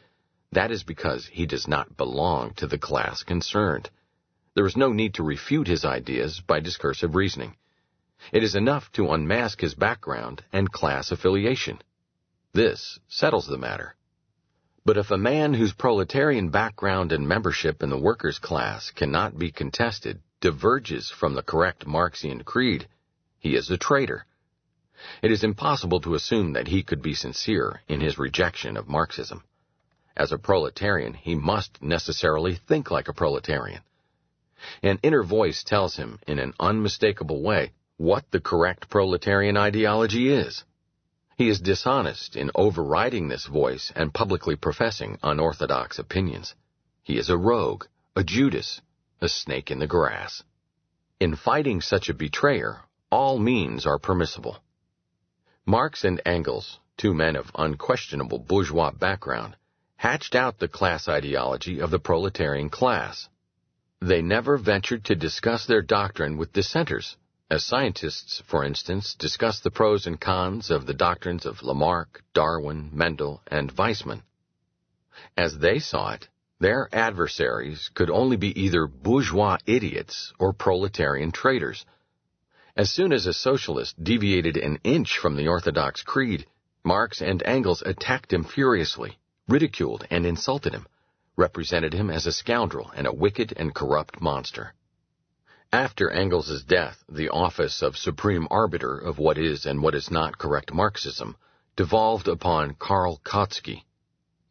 that is because he does not belong to the class concerned. There is no need to refute his ideas by discursive reasoning. It is enough to unmask his background and class affiliation. This settles the matter. But if a man whose proletarian background and membership in the workers' class cannot be contested diverges from the correct Marxian creed, he is a traitor it is impossible to assume that he could be sincere in his rejection of Marxism. As a proletarian, he must necessarily think like a proletarian. An inner voice tells him in an unmistakable way what the correct proletarian ideology is. He is dishonest in overriding this voice and publicly professing unorthodox opinions. He is a rogue, a Judas, a snake in the grass. In fighting such a betrayer, all means are permissible. Marx and Engels, two men of unquestionable bourgeois background, hatched out the class ideology of the proletarian class. They never ventured to discuss their doctrine with dissenters, as scientists, for instance, discuss the pros and cons of the doctrines of Lamarck, Darwin, Mendel, and Weismann. As they saw it, their adversaries could only be either bourgeois idiots or proletarian traitors, as soon as a socialist deviated an inch from the orthodox creed, Marx and Engels attacked him furiously, ridiculed and insulted him, represented him as a scoundrel and a wicked and corrupt monster. After Engels's death, the office of supreme arbiter of what is and what is not correct Marxism devolved upon Karl Kautsky.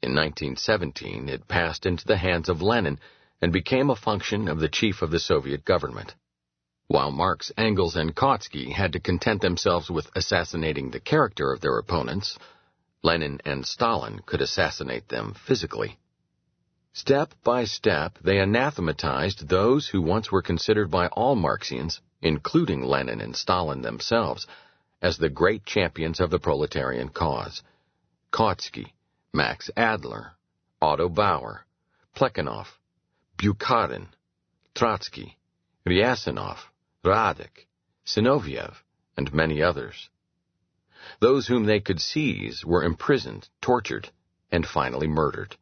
In 1917, it passed into the hands of Lenin and became a function of the chief of the Soviet government. While Marx, Engels, and Kautsky had to content themselves with assassinating the character of their opponents, Lenin and Stalin could assassinate them physically. Step by step, they anathematized those who once were considered by all Marxians, including Lenin and Stalin themselves, as the great champions of the proletarian cause. Kautsky, Max Adler, Otto Bauer, Plekhanov, Bukharin, Trotsky, Ryasanov, Radek, Zinoviev, and many others. Those whom they could seize were imprisoned, tortured, and finally murdered.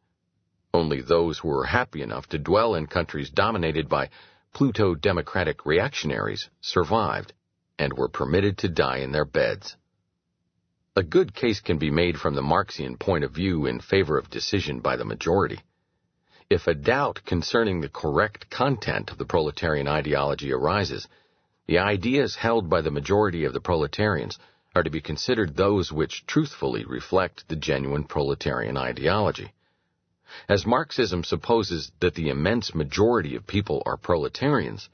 Only those who were happy enough to dwell in countries dominated by Pluto-democratic reactionaries survived and were permitted to die in their beds. A good case can be made from the Marxian point of view in favor of decision by the majority. If a doubt concerning the correct content of the proletarian ideology arises, the ideas held by the majority of the proletarians are to be considered those which truthfully reflect the genuine proletarian ideology. As Marxism supposes that the immense majority of people are proletarians,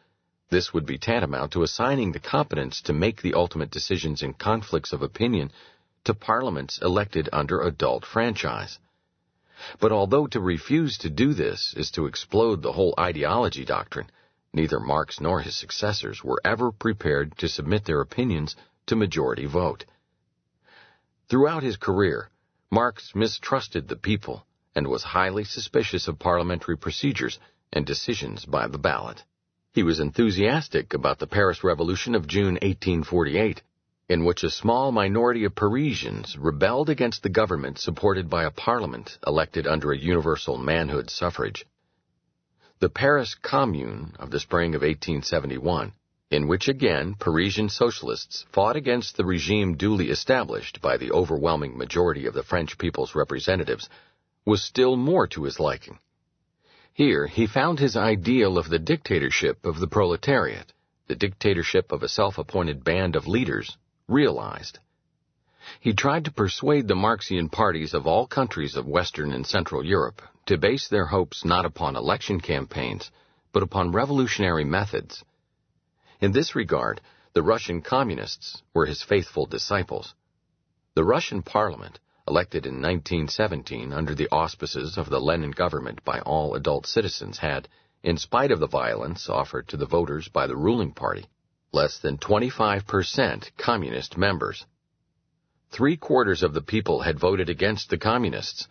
this would be tantamount to assigning the competence to make the ultimate decisions in conflicts of opinion to parliaments elected under adult franchise. But although to refuse to do this is to explode the whole ideology doctrine, Neither Marx nor his successors were ever prepared to submit their opinions to majority vote. Throughout his career, Marx mistrusted the people and was highly suspicious of parliamentary procedures and decisions by the ballot. He was enthusiastic about the Paris Revolution of June 1848, in which a small minority of Parisians rebelled against the government supported by a parliament elected under a universal manhood suffrage the Paris Commune of the spring of 1871, in which again Parisian socialists fought against the regime duly established by the overwhelming majority of the French people's representatives, was still more to his liking. Here he found his ideal of the dictatorship of the proletariat, the dictatorship of a self-appointed band of leaders, realized. He tried to persuade the Marxian parties of all countries of Western and Central Europe to base their hopes not upon election campaigns, but upon revolutionary methods. In this regard, the Russian communists were his faithful disciples. The Russian parliament, elected in 1917 under the auspices of the Lenin government by all adult citizens, had, in spite of the violence offered to the voters by the ruling party, less than 25% communist members. Three quarters of the people had voted against the communists,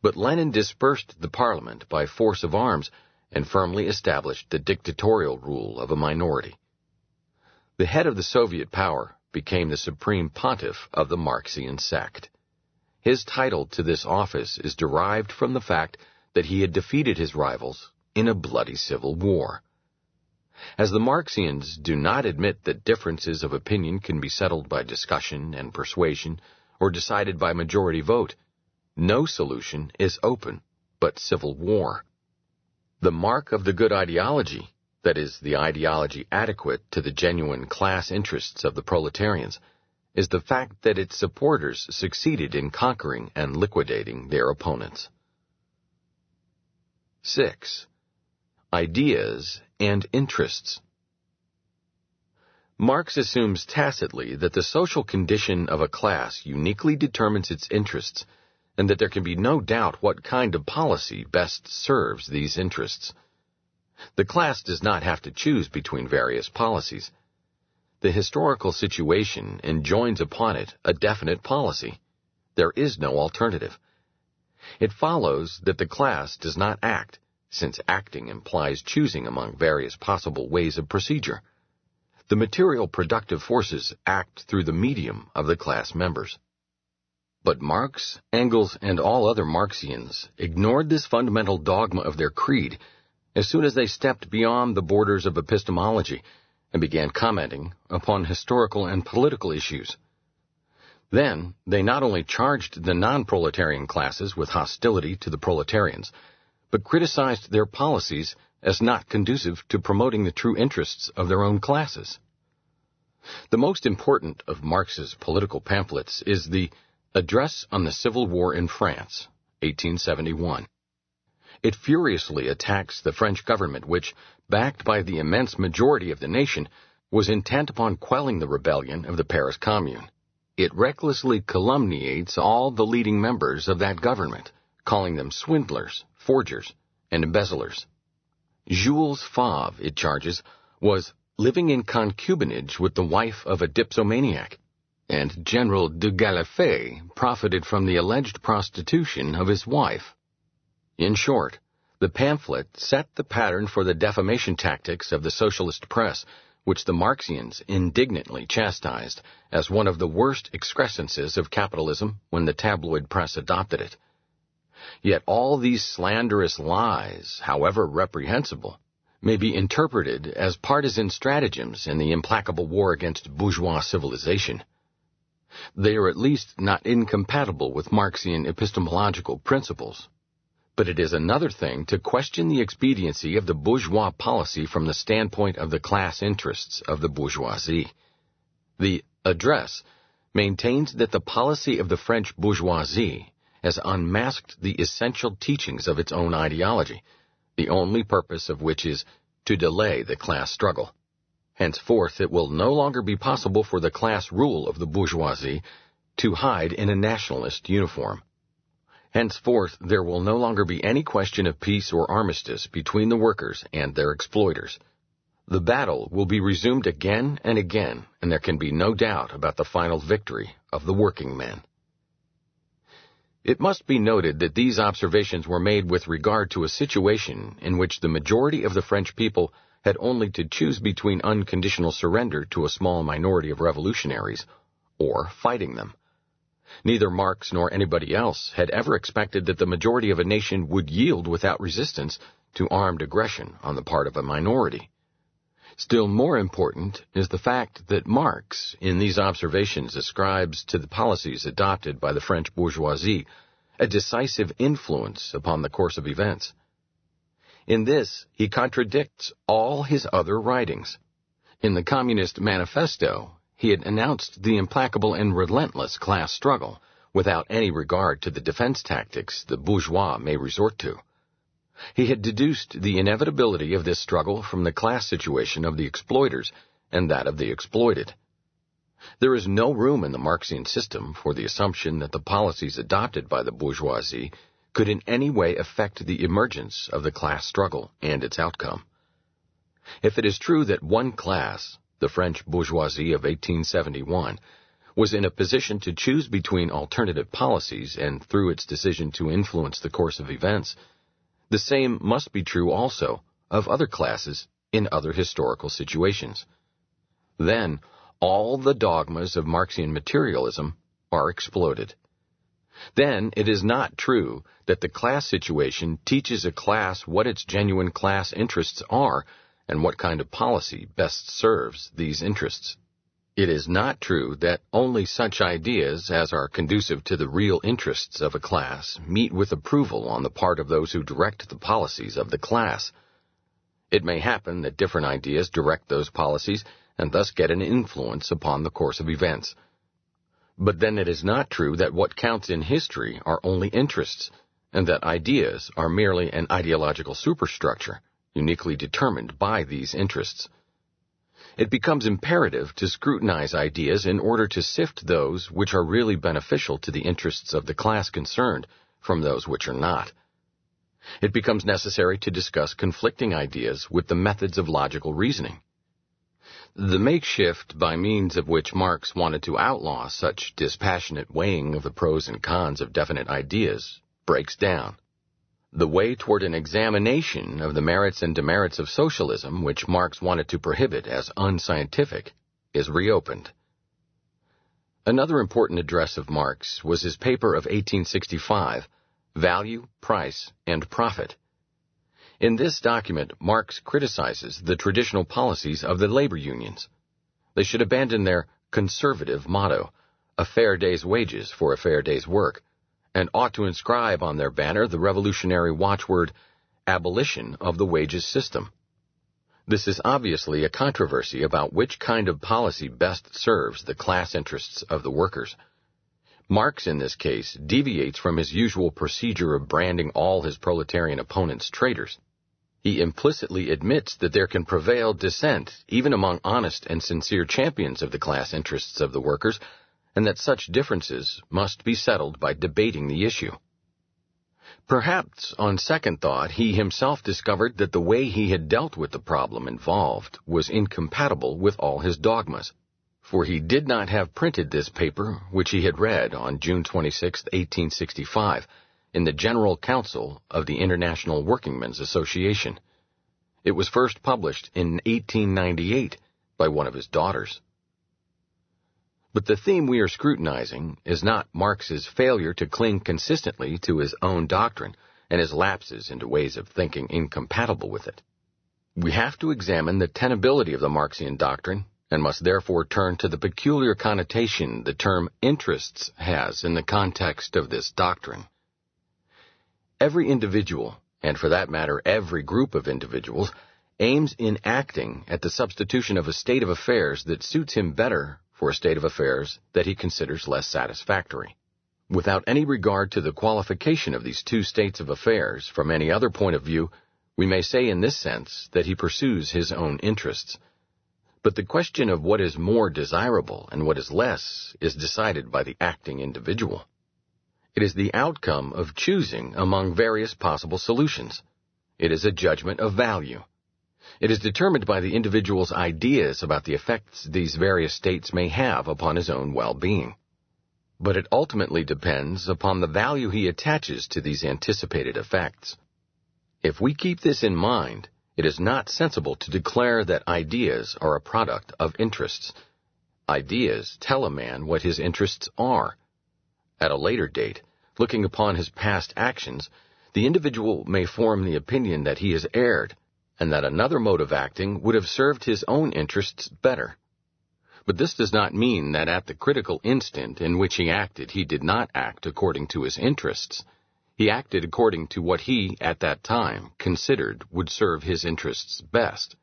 but Lenin dispersed the parliament by force of arms and firmly established the dictatorial rule of a minority. The head of the Soviet power became the supreme pontiff of the Marxian sect. His title to this office is derived from the fact that he had defeated his rivals in a bloody civil war. As the Marxians do not admit that differences of opinion can be settled by discussion and persuasion or decided by majority vote, no solution is open but civil war. The mark of the good ideology, that is, the ideology adequate to the genuine class interests of the proletarians, is the fact that its supporters succeeded in conquering and liquidating their opponents. 6 ideas, and interests. Marx assumes tacitly that the social condition of a class uniquely determines its interests, and that there can be no doubt what kind of policy best serves these interests. The class does not have to choose between various policies. The historical situation enjoins upon it a definite policy. There is no alternative. It follows that the class does not act since acting implies choosing among various possible ways of procedure. The material productive forces act through the medium of the class members. But Marx, Engels, and all other Marxians ignored this fundamental dogma of their creed as soon as they stepped beyond the borders of epistemology and began commenting upon historical and political issues. Then, they not only charged the non-proletarian classes with hostility to the proletarians, but criticized their policies as not conducive to promoting the true interests of their own classes. The most important of Marx's political pamphlets is the Address on the Civil War in France, 1871. It furiously attacks the French government which, backed by the immense majority of the nation, was intent upon quelling the rebellion of the Paris Commune. It recklessly calumniates all the leading members of that government, calling them swindlers, forgers, and embezzlers. Jules Favre, it charges, was living in concubinage with the wife of a dipsomaniac, and General de Galliffet profited from the alleged prostitution of his wife. In short, the pamphlet set the pattern for the defamation tactics of the socialist press, which the Marxians indignantly chastised as one of the worst excrescences of capitalism when the tabloid press adopted it. Yet all these slanderous lies, however reprehensible, may be interpreted as partisan stratagems in the implacable war against bourgeois civilization. They are at least not incompatible with Marxian epistemological principles. But it is another thing to question the expediency of the bourgeois policy from the standpoint of the class interests of the bourgeoisie. The address maintains that the policy of the French bourgeoisie has unmasked the essential teachings of its own ideology, the only purpose of which is to delay the class struggle. Henceforth, it will no longer be possible for the class rule of the bourgeoisie to hide in a nationalist uniform. Henceforth, there will no longer be any question of peace or armistice between the workers and their exploiters. The battle will be resumed again and again, and there can be no doubt about the final victory of the working men. It must be noted that these observations were made with regard to a situation in which the majority of the French people had only to choose between unconditional surrender to a small minority of revolutionaries or fighting them. Neither Marx nor anybody else had ever expected that the majority of a nation would yield without resistance to armed aggression on the part of a minority. Still more important is the fact that Marx, in these observations, ascribes to the policies adopted by the French bourgeoisie a decisive influence upon the course of events. In this, he contradicts all his other writings. In the Communist Manifesto, he had announced the implacable and relentless class struggle without any regard to the defense tactics the bourgeois may resort to. He had deduced the inevitability of this struggle from the class situation of the exploiters and that of the exploited. There is no room in the Marxian system for the assumption that the policies adopted by the bourgeoisie could in any way affect the emergence of the class struggle and its outcome. If it is true that one class, the French bourgeoisie of 1871, was in a position to choose between alternative policies and through its decision to influence the course of events, the same must be true also of other classes in other historical situations. Then, all the dogmas of Marxian materialism are exploded. Then it is not true that the class situation teaches a class what its genuine class interests are and what kind of policy best serves these interests. It is not true that only such ideas as are conducive to the real interests of a class meet with approval on the part of those who direct the policies of the class. It may happen that different ideas direct those policies and thus get an influence upon the course of events. But then it is not true that what counts in history are only interests, and that ideas are merely an ideological superstructure, uniquely determined by these interests. It becomes imperative to scrutinize ideas in order to sift those which are really beneficial to the interests of the class concerned from those which are not. It becomes necessary to discuss conflicting ideas with the methods of logical reasoning. The makeshift by means of which Marx wanted to outlaw such dispassionate weighing of the pros and cons of definite ideas breaks down. The way toward an examination of the merits and demerits of socialism, which Marx wanted to prohibit as unscientific, is reopened. Another important address of Marx was his paper of 1865, Value, Price, and Profit. In this document, Marx criticizes the traditional policies of the labor unions. They should abandon their conservative motto, a fair day's wages for a fair day's work, and ought to inscribe on their banner the revolutionary watchword, abolition of the wages system. This is obviously a controversy about which kind of policy best serves the class interests of the workers. Marx, in this case, deviates from his usual procedure of branding all his proletarian opponents traitors. He implicitly admits that there can prevail dissent even among honest and sincere champions of the class interests of the workers, and that such differences must be settled by debating the issue. Perhaps, on second thought, he himself discovered that the way he had dealt with the problem involved was incompatible with all his dogmas for he did not have printed this paper, which he had read on June 26, 1865, in the General Council of the International Workingmen's Association. It was first published in 1898 by one of his daughters. But the theme we are scrutinizing is not Marx's failure to cling consistently to his own doctrine and his lapses into ways of thinking incompatible with it. We have to examine the tenability of the Marxian doctrine and must therefore turn to the peculiar connotation the term interests has in the context of this doctrine. Every individual, and for that matter every group of individuals, aims in acting at the substitution of a state of affairs that suits him better for a state of affairs that he considers less satisfactory. Without any regard to the qualification of these two states of affairs from any other point of view, we may say in this sense that he pursues his own interests. But the question of what is more desirable and what is less is decided by the acting individual. It is the outcome of choosing among various possible solutions. It is a judgment of value. It is determined by the individual's ideas about the effects these various states may have upon his own well-being. But it ultimately depends upon the value he attaches to these anticipated effects. If we keep this in mind, it is not sensible to declare that ideas are a product of interests. Ideas tell a man what his interests are. At a later date, looking upon his past actions, the individual may form the opinion that he has erred, and that another mode of acting would have served his own interests better. But this does not mean that at the critical instant in which he acted he did not act according to his interests. He acted according to what he, at that time, considered would serve his interests best.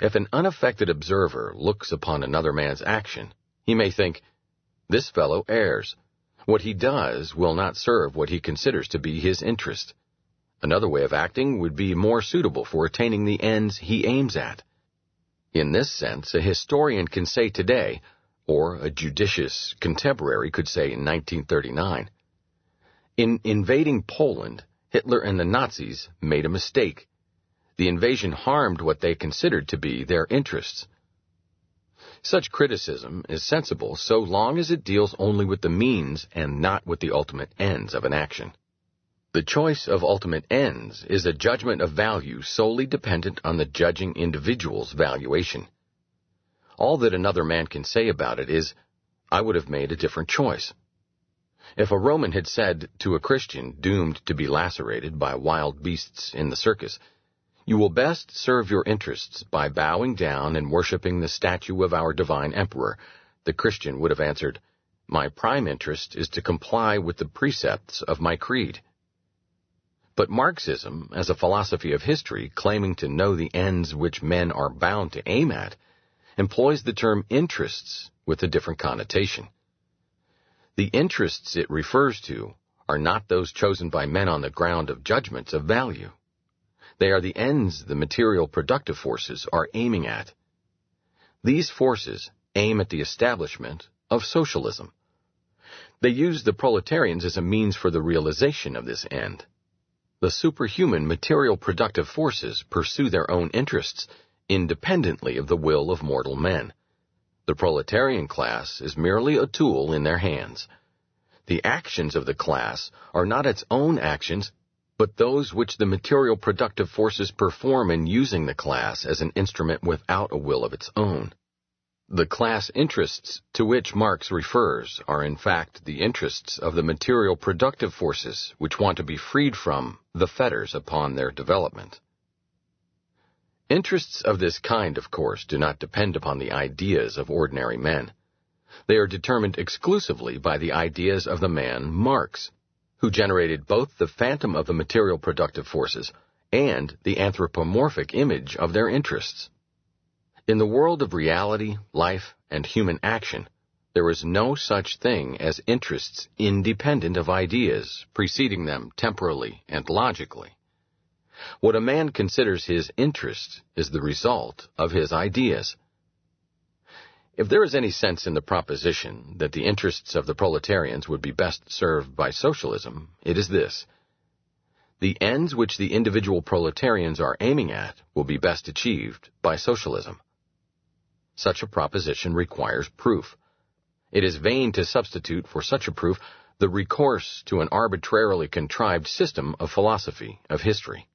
If an unaffected observer looks upon another man's action, he may think, This fellow errs. What he does will not serve what he considers to be his interest. Another way of acting would be more suitable for attaining the ends he aims at. In this sense, a historian can say today, or a judicious contemporary could say in 1939, in invading Poland, Hitler and the Nazis made a mistake. The invasion harmed what they considered to be their interests. Such criticism is sensible so long as it deals only with the means and not with the ultimate ends of an action. The choice of ultimate ends is a judgment of value solely dependent on the judging individual's valuation. All that another man can say about it is, I would have made a different choice. If a Roman had said to a Christian doomed to be lacerated by wild beasts in the circus, You will best serve your interests by bowing down and worshipping the statue of our divine emperor, the Christian would have answered, My prime interest is to comply with the precepts of my creed. But Marxism, as a philosophy of history claiming to know the ends which men are bound to aim at, employs the term interests with a different connotation. The interests it refers to are not those chosen by men on the ground of judgments of value. They are the ends the material productive forces are aiming at. These forces aim at the establishment of socialism. They use the proletarians as a means for the realization of this end. The superhuman material productive forces pursue their own interests independently of the will of mortal men. The proletarian class is merely a tool in their hands. The actions of the class are not its own actions, but those which the material productive forces perform in using the class as an instrument without a will of its own. The class interests to which Marx refers are in fact the interests of the material productive forces which want to be freed from the fetters upon their development. Interests of this kind, of course, do not depend upon the ideas of ordinary men. They are determined exclusively by the ideas of the man Marx, who generated both the phantom of the material productive forces and the anthropomorphic image of their interests. In the world of reality, life, and human action, there is no such thing as interests independent of ideas preceding them temporally and logically. What a man considers his interest is the result of his ideas. If there is any sense in the proposition that the interests of the proletarians would be best served by socialism, it is this. The ends which the individual proletarians are aiming at will be best achieved by socialism. Such a proposition requires proof. It is vain to substitute for such a proof the recourse to an arbitrarily contrived system of philosophy, of history.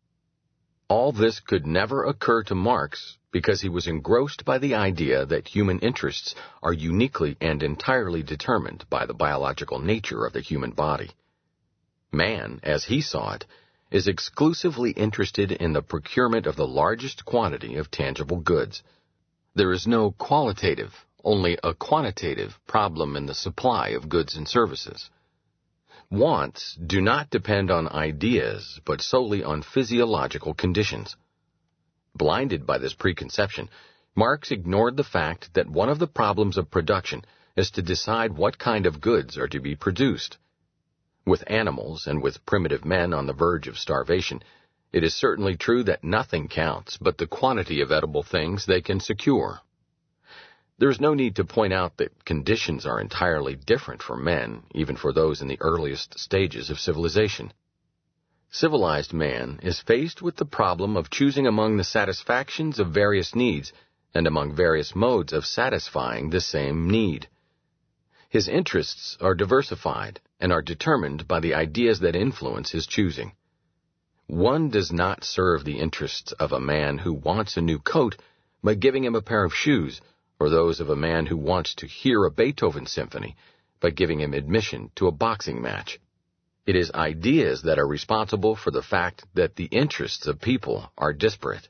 All this could never occur to Marx because he was engrossed by the idea that human interests are uniquely and entirely determined by the biological nature of the human body. Man, as he saw it, is exclusively interested in the procurement of the largest quantity of tangible goods. There is no qualitative, only a quantitative problem in the supply of goods and services. Wants do not depend on ideas, but solely on physiological conditions. Blinded by this preconception, Marx ignored the fact that one of the problems of production is to decide what kind of goods are to be produced. With animals and with primitive men on the verge of starvation, it is certainly true that nothing counts but the quantity of edible things they can secure. There is no need to point out that conditions are entirely different for men, even for those in the earliest stages of civilization. Civilized man is faced with the problem of choosing among the satisfactions of various needs and among various modes of satisfying the same need. His interests are diversified and are determined by the ideas that influence his choosing. One does not serve the interests of a man who wants a new coat by giving him a pair of shoes, or those of a man who wants to hear a Beethoven symphony by giving him admission to a boxing match. It is ideas that are responsible for the fact that the interests of people are disparate.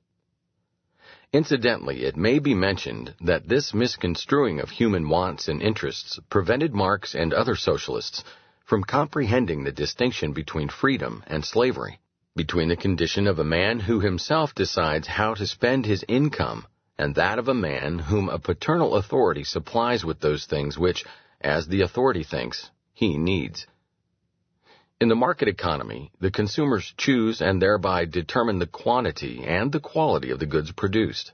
Incidentally, it may be mentioned that this misconstruing of human wants and interests prevented Marx and other socialists from comprehending the distinction between freedom and slavery between the condition of a man who himself decides how to spend his income and that of a man whom a paternal authority supplies with those things which, as the authority thinks, he needs. In the market economy, the consumers choose and thereby determine the quantity and the quality of the goods produced.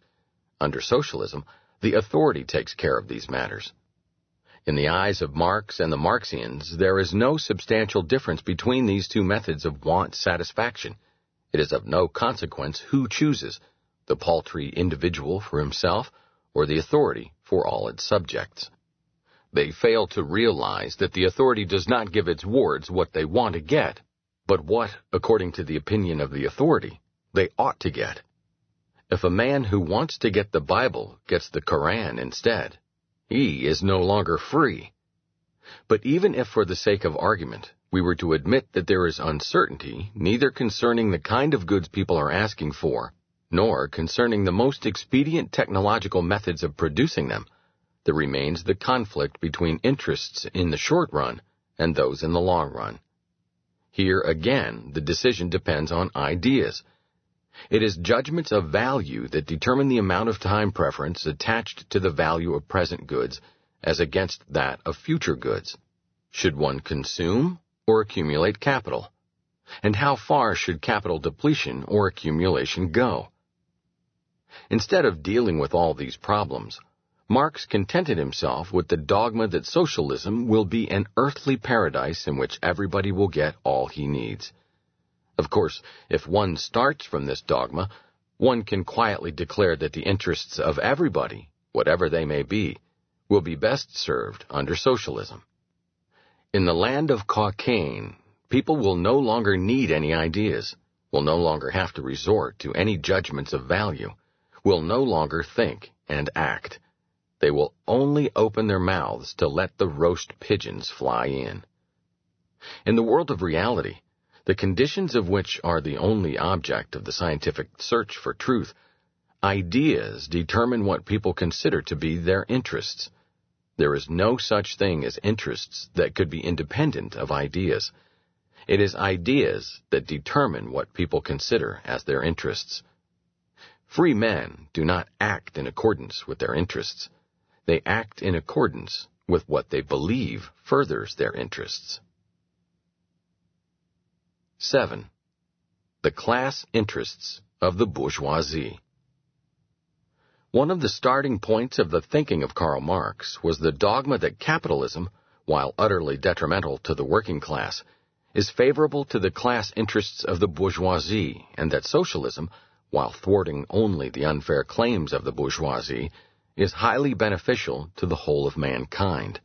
Under socialism, the authority takes care of these matters. In the eyes of Marx and the Marxians, there is no substantial difference between these two methods of want satisfaction. It is of no consequence who chooses, the paltry individual for himself, or the authority for all its subjects. They fail to realize that the authority does not give its wards what they want to get, but what, according to the opinion of the authority, they ought to get. If a man who wants to get the Bible gets the Koran instead, he is no longer free. But even if for the sake of argument we were to admit that there is uncertainty neither concerning the kind of goods people are asking for, nor concerning the most expedient technological methods of producing them, there remains the conflict between interests in the short run and those in the long run. Here again, the decision depends on ideas. It is judgments of value that determine the amount of time preference attached to the value of present goods as against that of future goods. Should one consume or accumulate capital? And how far should capital depletion or accumulation go? Instead of dealing with all these problems, Marx contented himself with the dogma that socialism will be an earthly paradise in which everybody will get all he needs. Of course, if one starts from this dogma, one can quietly declare that the interests of everybody, whatever they may be, will be best served under socialism. In the land of Cockaigne, people will no longer need any ideas, will no longer have to resort to any judgments of value, will no longer think and act. They will only open their mouths to let the roast pigeons fly in. In the world of reality, the conditions of which are the only object of the scientific search for truth, ideas determine what people consider to be their interests. There is no such thing as interests that could be independent of ideas. It is ideas that determine what people consider as their interests. Free men do not act in accordance with their interests. They act in accordance with what they believe furthers their interests. 7. The class interests of the bourgeoisie. One of the starting points of the thinking of Karl Marx was the dogma that capitalism, while utterly detrimental to the working class, is favorable to the class interests of the bourgeoisie, and that socialism, while thwarting only the unfair claims of the bourgeoisie, is highly beneficial to the whole of mankind.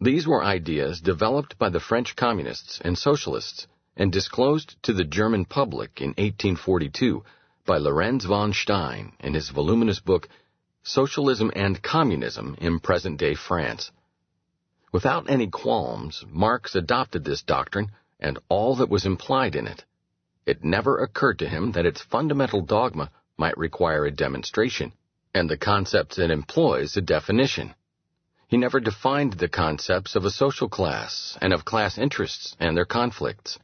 These were ideas developed by the French communists and socialists and disclosed to the German public in 1842 by Lorenz von Stein in his voluminous book Socialism and Communism in Present-Day France. Without any qualms, Marx adopted this doctrine and all that was implied in it. It never occurred to him that its fundamental dogma might require a demonstration and the concepts it employs a definition. He never defined the concepts of a social class and of class interests and their conflicts.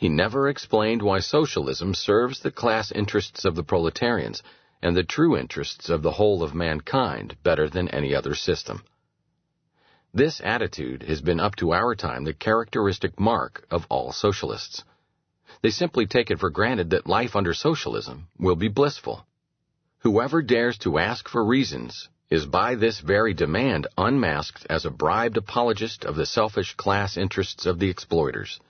He never explained why socialism serves the class interests of the proletarians and the true interests of the whole of mankind better than any other system. This attitude has been up to our time the characteristic mark of all socialists. They simply take it for granted that life under socialism will be blissful. Whoever dares to ask for reasons is by this very demand unmasked as a bribed apologist of the selfish class interests of the exploiters.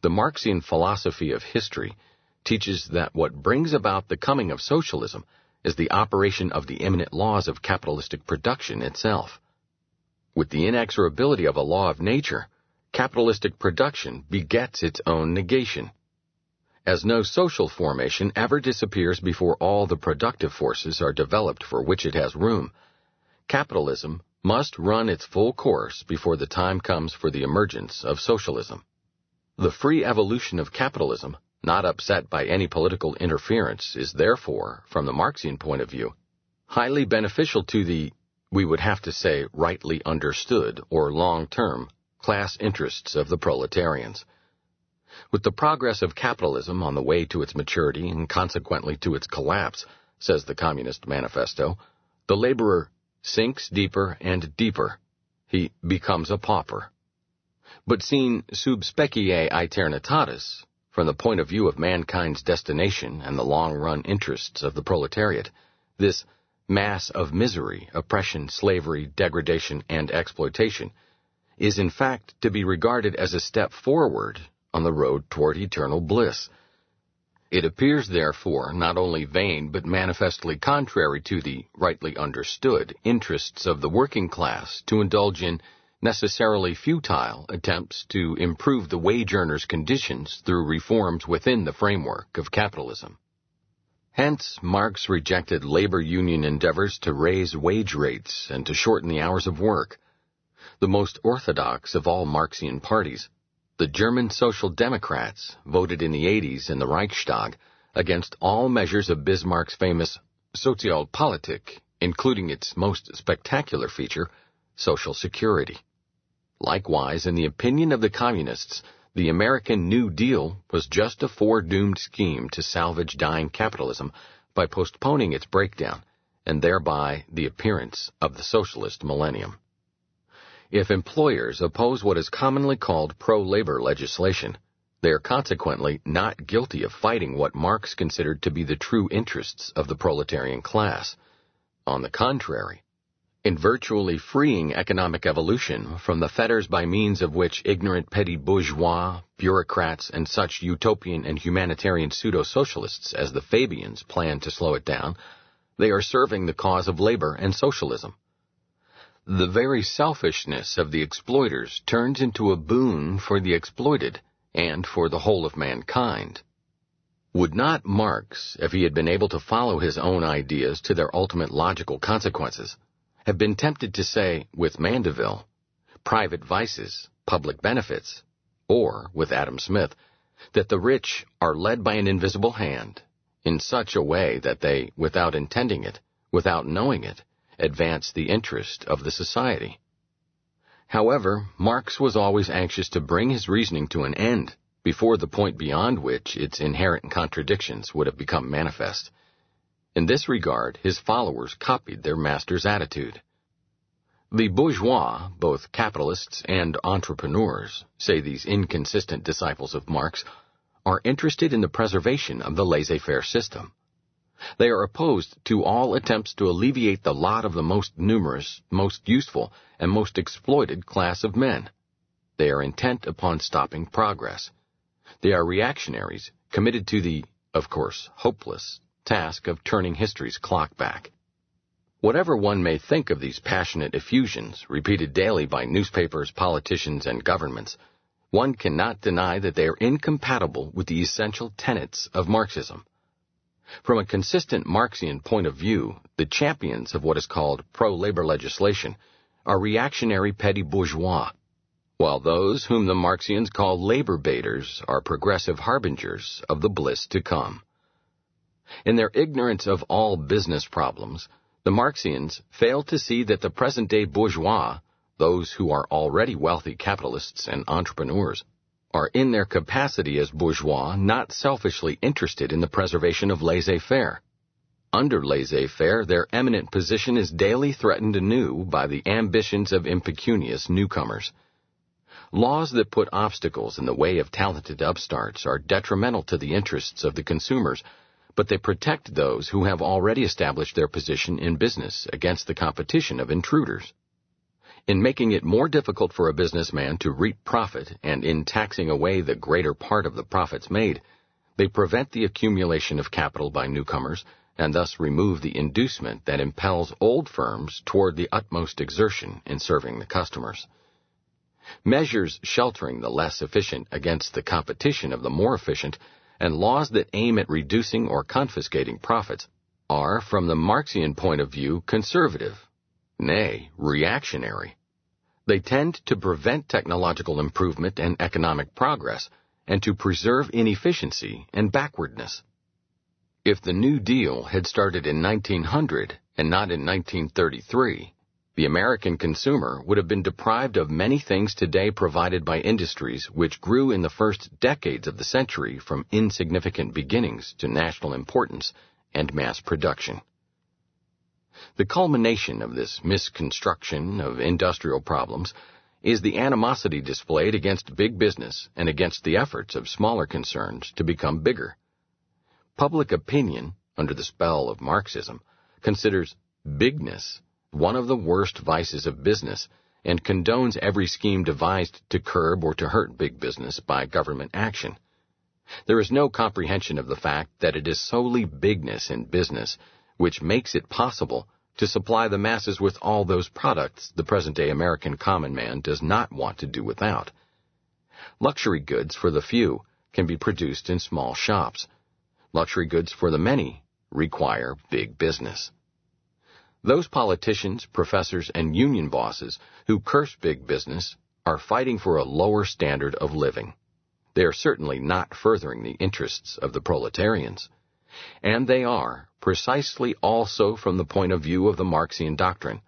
The Marxian philosophy of history teaches that what brings about the coming of socialism is the operation of the immanent laws of capitalistic production itself. With the inexorability of a law of nature, capitalistic production begets its own negation as no social formation ever disappears before all the productive forces are developed for which it has room, capitalism must run its full course before the time comes for the emergence of socialism. The free evolution of capitalism, not upset by any political interference, is therefore, from the Marxian point of view, highly beneficial to the, we would have to say, rightly understood or long-term class interests of the proletarians. With the progress of capitalism on the way to its maturity and consequently to its collapse, says the Communist Manifesto, the laborer sinks deeper and deeper. He becomes a pauper. But seen sub specie aeternitatis, from the point of view of mankind's destination and the long-run interests of the proletariat, this mass of misery, oppression, slavery, degradation, and exploitation is in fact to be regarded as a step forward on the road toward eternal bliss. It appears, therefore, not only vain but manifestly contrary to the rightly understood interests of the working class to indulge in necessarily futile attempts to improve the wage earner's conditions through reforms within the framework of capitalism. Hence, Marx rejected labor union endeavors to raise wage rates and to shorten the hours of work. The most orthodox of all Marxian parties, the German Social Democrats, voted in the 80s in the Reichstag against all measures of Bismarck's famous Sozialpolitik, including its most spectacular feature, Social Security. Likewise, in the opinion of the Communists, the American New Deal was just a foredoomed scheme to salvage dying capitalism by postponing its breakdown and thereby the appearance of the socialist millennium. If employers oppose what is commonly called pro-labor legislation, they are consequently not guilty of fighting what Marx considered to be the true interests of the proletarian class. On the contrary, in virtually freeing economic evolution from the fetters by means of which ignorant petty bourgeois, bureaucrats, and such utopian and humanitarian pseudo-socialists as the Fabians plan to slow it down, they are serving the cause of labor and socialism. The very selfishness of the exploiters turns into a boon for the exploited and for the whole of mankind. Would not Marx, if he had been able to follow his own ideas to their ultimate logical consequences, have been tempted to say, with Mandeville, private vices, public benefits, or, with Adam Smith, that the rich are led by an invisible hand in such a way that they, without intending it, without knowing it, advance the interest of the society. However, Marx was always anxious to bring his reasoning to an end before the point beyond which its inherent contradictions would have become manifest. In this regard, his followers copied their master's attitude. The bourgeois, both capitalists and entrepreneurs, say these inconsistent disciples of Marx, are interested in the preservation of the laissez-faire system. They are opposed to all attempts to alleviate the lot of the most numerous, most useful, and most exploited class of men. They are intent upon stopping progress. They are reactionaries, committed to the, of course, hopeless task of turning history's clock back. Whatever one may think of these passionate effusions, repeated daily by newspapers, politicians, and governments, one cannot deny that they are incompatible with the essential tenets of Marxism. From a consistent Marxian point of view, the champions of what is called pro-labor legislation are reactionary petty bourgeois, while those whom the Marxians call labor baiters are progressive harbingers of the bliss to come. In their ignorance of all business problems, the Marxians fail to see that the present-day bourgeois, those who are already wealthy capitalists and entrepreneurs, are in their capacity as bourgeois not selfishly interested in the preservation of laissez-faire. Under laissez-faire, their eminent position is daily threatened anew by the ambitions of impecunious newcomers. Laws that put obstacles in the way of talented upstarts are detrimental to the interests of the consumers but they protect those who have already established their position in business against the competition of intruders. In making it more difficult for a businessman to reap profit and in taxing away the greater part of the profits made, they prevent the accumulation of capital by newcomers and thus remove the inducement that impels old firms toward the utmost exertion in serving the customers. Measures sheltering the less efficient against the competition of the more efficient and laws that aim at reducing or confiscating profits are, from the Marxian point of view, conservative, nay, reactionary. They tend to prevent technological improvement and economic progress and to preserve inefficiency and backwardness. If the New Deal had started in 1900 and not in 1933, the American consumer would have been deprived of many things today provided by industries which grew in the first decades of the century from insignificant beginnings to national importance and mass production. The culmination of this misconstruction of industrial problems is the animosity displayed against big business and against the efforts of smaller concerns to become bigger. Public opinion, under the spell of Marxism, considers bigness one of the worst vices of business and condones every scheme devised to curb or to hurt big business by government action. There is no comprehension of the fact that it is solely bigness in business which makes it possible to supply the masses with all those products the present-day American common man does not want to do without. Luxury goods for the few can be produced in small shops. Luxury goods for the many require big business. Those politicians, professors, and union bosses who curse big business are fighting for a lower standard of living. They are certainly not furthering the interests of the proletarians. And they are, precisely also from the point of view of the Marxian doctrine,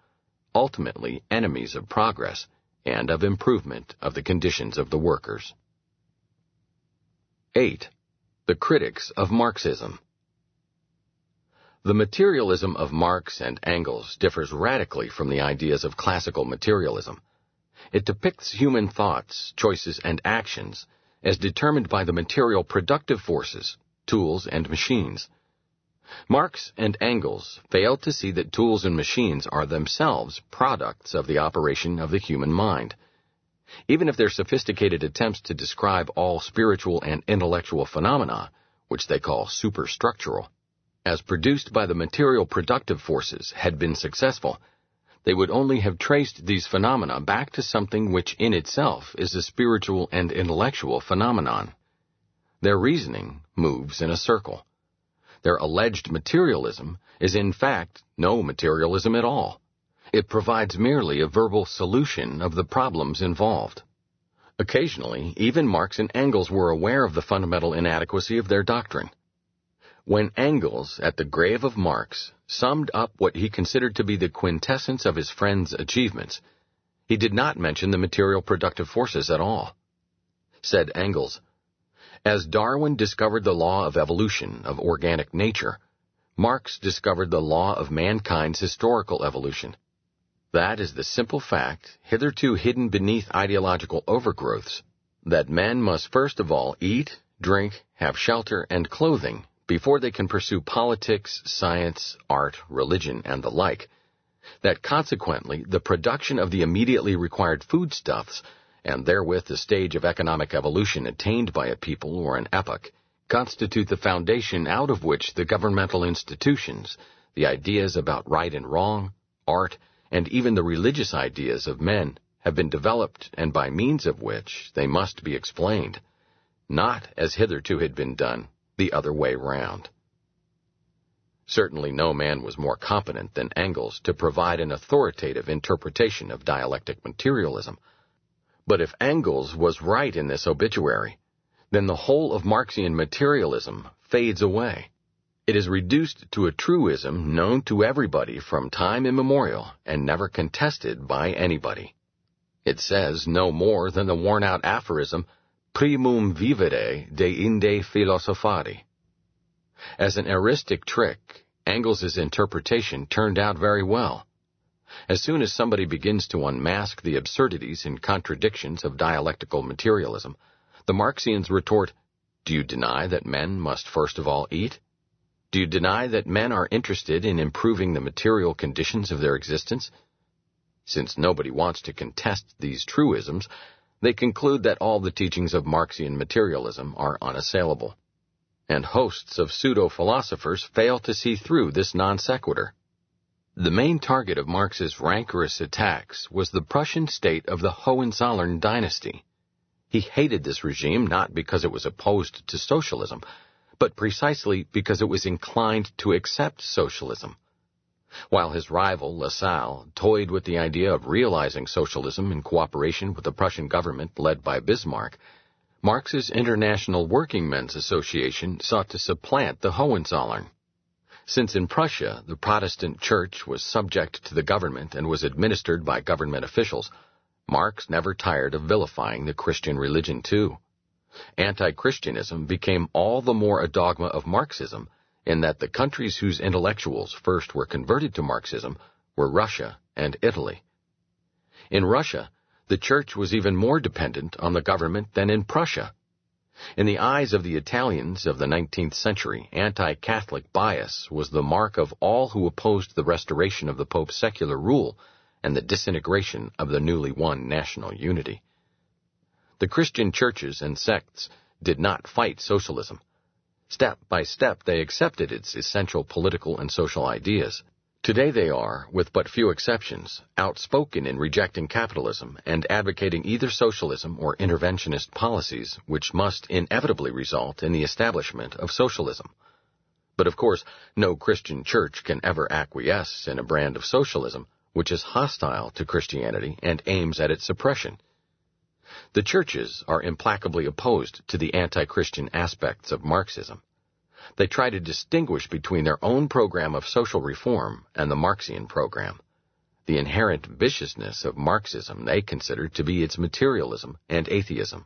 ultimately enemies of progress and of improvement of the conditions of the workers. 8. The critics of Marxism. The materialism of Marx and Engels differs radically from the ideas of classical materialism. It depicts human thoughts, choices, and actions as determined by the material productive forces tools, and machines. Marx and Engels failed to see that tools and machines are themselves products of the operation of the human mind. Even if their sophisticated attempts to describe all spiritual and intellectual phenomena, which they call superstructural, as produced by the material productive forces had been successful, they would only have traced these phenomena back to something which in itself is a spiritual and intellectual phenomenon. Their reasoning moves in a circle. Their alleged materialism is in fact no materialism at all. It provides merely a verbal solution of the problems involved. Occasionally, even Marx and Engels were aware of the fundamental inadequacy of their doctrine. When Engels, at the grave of Marx, summed up what he considered to be the quintessence of his friend's achievements, he did not mention the material productive forces at all. Said Engels, as Darwin discovered the law of evolution of organic nature, Marx discovered the law of mankind's historical evolution. That is the simple fact, hitherto hidden beneath ideological overgrowths, that men must first of all eat, drink, have shelter, and clothing before they can pursue politics, science, art, religion, and the like. That consequently, the production of the immediately required foodstuffs and therewith the stage of economic evolution attained by a people or an epoch, constitute the foundation out of which the governmental institutions, the ideas about right and wrong, art, and even the religious ideas of men have been developed and by means of which they must be explained, not as hitherto had been done, the other way round. Certainly no man was more competent than Engels to provide an authoritative interpretation of dialectic materialism, but if Engels was right in this obituary, then the whole of Marxian materialism fades away. It is reduced to a truism known to everybody from time immemorial and never contested by anybody. It says no more than the worn out aphorism, primum vivere deinde philosophari. As an heuristic trick, Engels' interpretation turned out very well. As soon as somebody begins to unmask the absurdities and contradictions of dialectical materialism, the Marxians retort, Do you deny that men must first of all eat? Do you deny that men are interested in improving the material conditions of their existence? Since nobody wants to contest these truisms, they conclude that all the teachings of Marxian materialism are unassailable. And hosts of pseudo-philosophers fail to see through this non sequitur. The main target of Marx's rancorous attacks was the Prussian state of the Hohenzollern dynasty. He hated this regime not because it was opposed to socialism, but precisely because it was inclined to accept socialism. While his rival, Lassalle, toyed with the idea of realizing socialism in cooperation with the Prussian government led by Bismarck, Marx's International Workingmen's Association sought to supplant the Hohenzollern. Since in Prussia the Protestant Church was subject to the government and was administered by government officials, Marx never tired of vilifying the Christian religion too. Anti-Christianism became all the more a dogma of Marxism in that the countries whose intellectuals first were converted to Marxism were Russia and Italy. In Russia, the church was even more dependent on the government than in Prussia. In the eyes of the Italians of the 19th century, anti-Catholic bias was the mark of all who opposed the restoration of the Pope's secular rule and the disintegration of the newly won national unity. The Christian churches and sects did not fight socialism. Step by step, they accepted its essential political and social ideas. Today they are, with but few exceptions, outspoken in rejecting capitalism and advocating either socialism or interventionist policies which must inevitably result in the establishment of socialism. But of course, no Christian church can ever acquiesce in a brand of socialism which is hostile to Christianity and aims at its suppression. The churches are implacably opposed to the anti-Christian aspects of Marxism. They try to distinguish between their own program of social reform and the Marxian program. The inherent viciousness of Marxism they consider to be its materialism and atheism.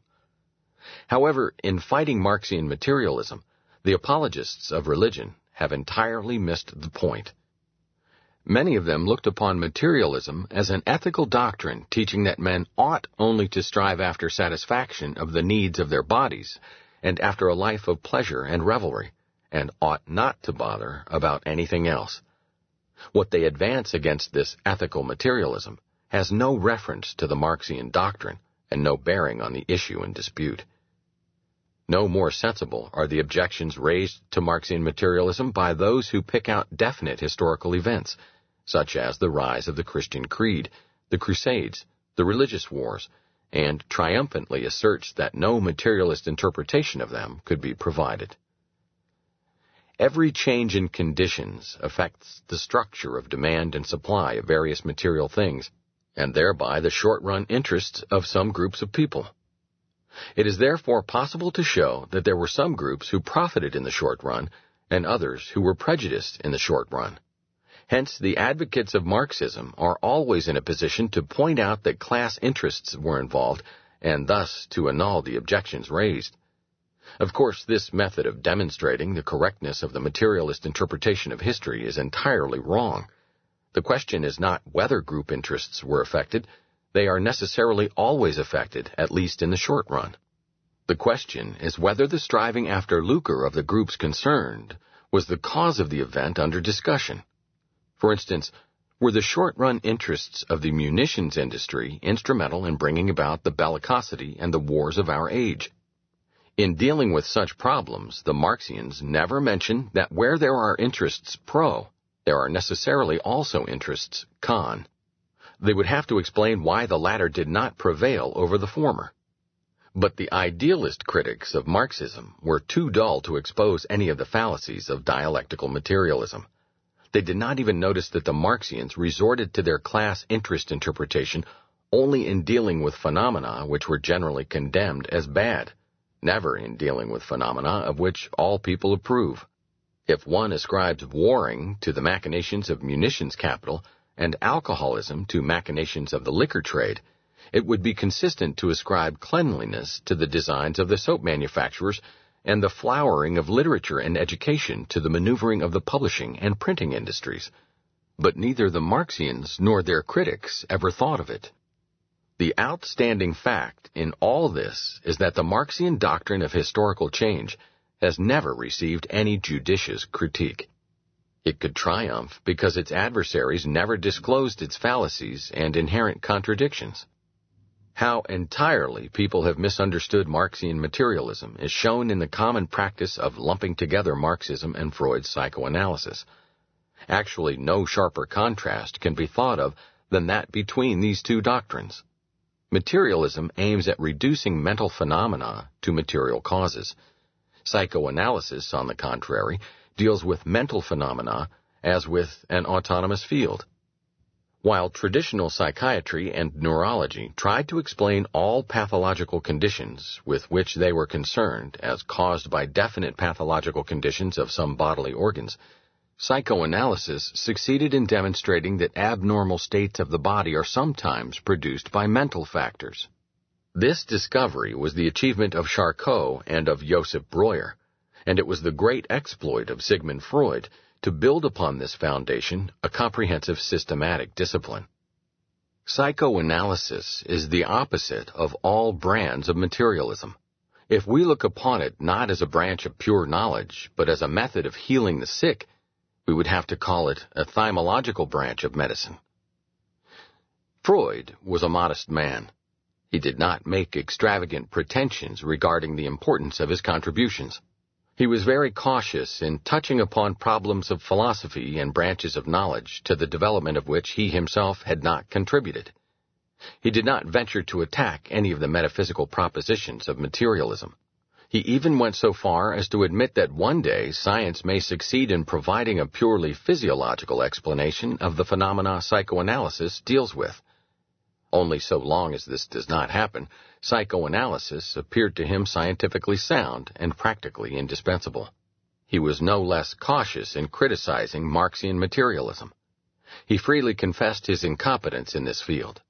However, in fighting Marxian materialism, the apologists of religion have entirely missed the point. Many of them looked upon materialism as an ethical doctrine teaching that men ought only to strive after satisfaction of the needs of their bodies and after a life of pleasure and revelry, and ought not to bother about anything else. What they advance against this ethical materialism has no reference to the Marxian doctrine and no bearing on the issue in dispute. No more sensible are the objections raised to Marxian materialism by those who pick out definite historical events such as the rise of the Christian creed, the Crusades, the religious wars, and triumphantly asserts that no materialist interpretation of them could be provided. Every change in conditions affects the structure of demand and supply of various material things, and thereby the short-run interests of some groups of people. It is therefore possible to show that there were some groups who profited in the short run and others who were prejudiced in the short run. Hence, the advocates of Marxism are always in a position to point out that class interests were involved and thus to annul the objections raised. Of course, this method of demonstrating the correctness of the materialist interpretation of history is entirely wrong. The question is not whether group interests were affected, they are necessarily always affected, at least in the short run. The question is whether the striving after lucre of the groups concerned was the cause of the event under discussion. For instance, were the short-run interests of the munitions industry instrumental in bringing about the bellicosity and the wars of our age? In dealing with such problems, the Marxians never mention that where there are interests pro, there are necessarily also interests con. They would have to explain why the latter did not prevail over the former. But the idealist critics of Marxism were too dull to expose any of the fallacies of dialectical materialism. They did not even notice that the Marxians resorted to their class interest interpretation only in dealing with phenomena which were generally condemned as bad, never in dealing with phenomena of which all people approve. If one ascribes warring to the machinations of munitions capital and alcoholism to machinations of the liquor trade, it would be consistent to ascribe cleanliness to the designs of the soap manufacturers and the flowering of literature and education to the maneuvering of the publishing and printing industries. But neither the Marxians nor their critics ever thought of it. The outstanding fact in all this is that the Marxian doctrine of historical change has never received any judicious critique. It could triumph because its adversaries never disclosed its fallacies and inherent contradictions. How entirely people have misunderstood Marxian materialism is shown in the common practice of lumping together Marxism and Freud's psychoanalysis. Actually, no sharper contrast can be thought of than that between these two doctrines. Materialism aims at reducing mental phenomena to material causes. Psychoanalysis, on the contrary, deals with mental phenomena as with an autonomous field. While traditional psychiatry and neurology tried to explain all pathological conditions with which they were concerned as caused by definite pathological conditions of some bodily organs, psychoanalysis succeeded in demonstrating that abnormal states of the body are sometimes produced by mental factors. This discovery was the achievement of Charcot and of Josef Breuer, and it was the great exploit of Sigmund Freud to build upon this foundation a comprehensive systematic discipline. Psychoanalysis is the opposite of all brands of materialism. If we look upon it not as a branch of pure knowledge, but as a method of healing the sick, we would have to call it a thymological branch of medicine. Freud was a modest man. He did not make extravagant pretensions regarding the importance of his contributions. He was very cautious in touching upon problems of philosophy and branches of knowledge to the development of which he himself had not contributed. He did not venture to attack any of the metaphysical propositions of materialism. He even went so far as to admit that one day science may succeed in providing a purely physiological explanation of the phenomena psychoanalysis deals with. Only so long as this does not happen, psychoanalysis appeared to him scientifically sound and practically indispensable. He was no less cautious in criticizing Marxian materialism. He freely confessed his incompetence in this field.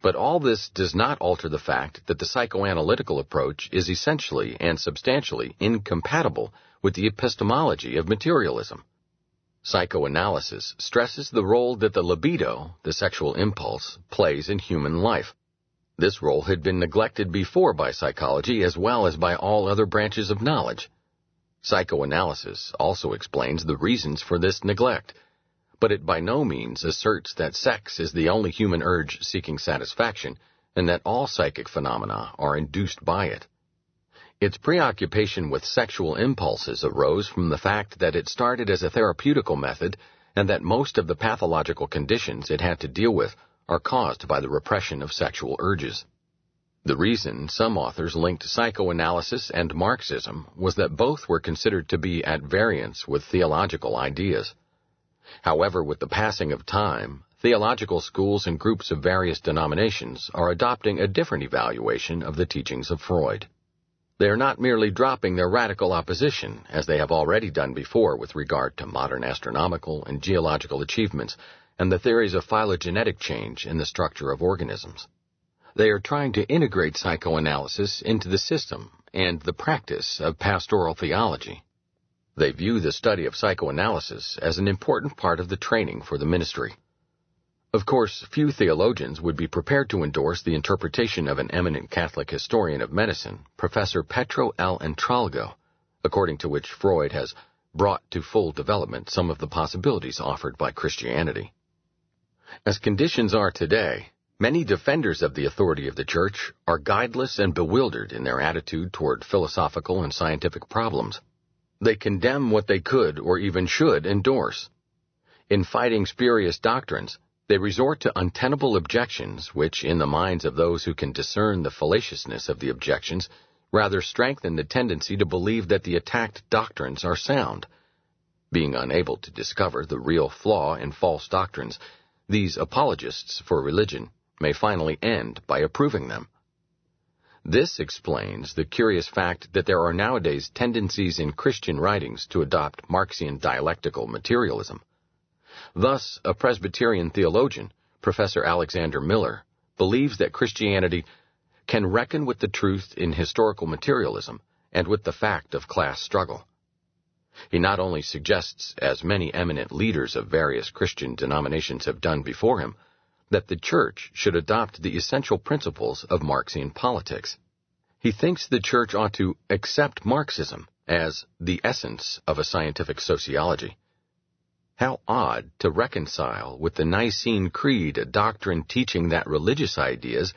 But all this does not alter the fact that the psychoanalytical approach is essentially and substantially incompatible with the epistemology of materialism. Psychoanalysis stresses the role that the libido, the sexual impulse, plays in human life. This role had been neglected before by psychology as well as by all other branches of knowledge. Psychoanalysis also explains the reasons for this neglect, but it by no means asserts that sex is the only human urge seeking satisfaction and that all psychic phenomena are induced by it. Its preoccupation with sexual impulses arose from the fact that it started as a therapeutical method and that most of the pathological conditions it had to deal with are caused by the repression of sexual urges. The reason some authors linked psychoanalysis and Marxism was that both were considered to be at variance with theological ideas. However, with the passing of time, theological schools and groups of various denominations are adopting a different evaluation of the teachings of Freud. They are not merely dropping their radical opposition, as they have already done before with regard to modern astronomical and geological achievements and the theories of phylogenetic change in the structure of organisms. They are trying to integrate psychoanalysis into the system and the practice of pastoral theology. They view the study of psychoanalysis as an important part of the training for the ministry. Of course, few theologians would be prepared to endorse the interpretation of an eminent Catholic historian of medicine, Professor Pedro L. Entralgo, according to which Freud has brought to full development some of the possibilities offered by Christianity. As conditions are today, many defenders of the authority of the Church are guideless and bewildered in their attitude toward philosophical and scientific problems. They condemn what they could or even should endorse. In fighting spurious doctrines, they resort to untenable objections, which, in the minds of those who can discern the fallaciousness of the objections, rather strengthen the tendency to believe that the attacked doctrines are sound. Being unable to discover the real flaw in false doctrines, these apologists for religion may finally end by approving them. This explains the curious fact that there are nowadays tendencies in Christian writings to adopt Marxian dialectical materialism. Thus, a Presbyterian theologian, Professor Alexander Miller, believes that Christianity can reckon with the truth in historical materialism and with the fact of class struggle. He not only suggests, as many eminent leaders of various Christian denominations have done before him, that the Church should adopt the essential principles of Marxian politics. He thinks the Church ought to accept Marxism as the essence of a scientific sociology how odd to reconcile with the Nicene Creed a doctrine teaching that religious ideas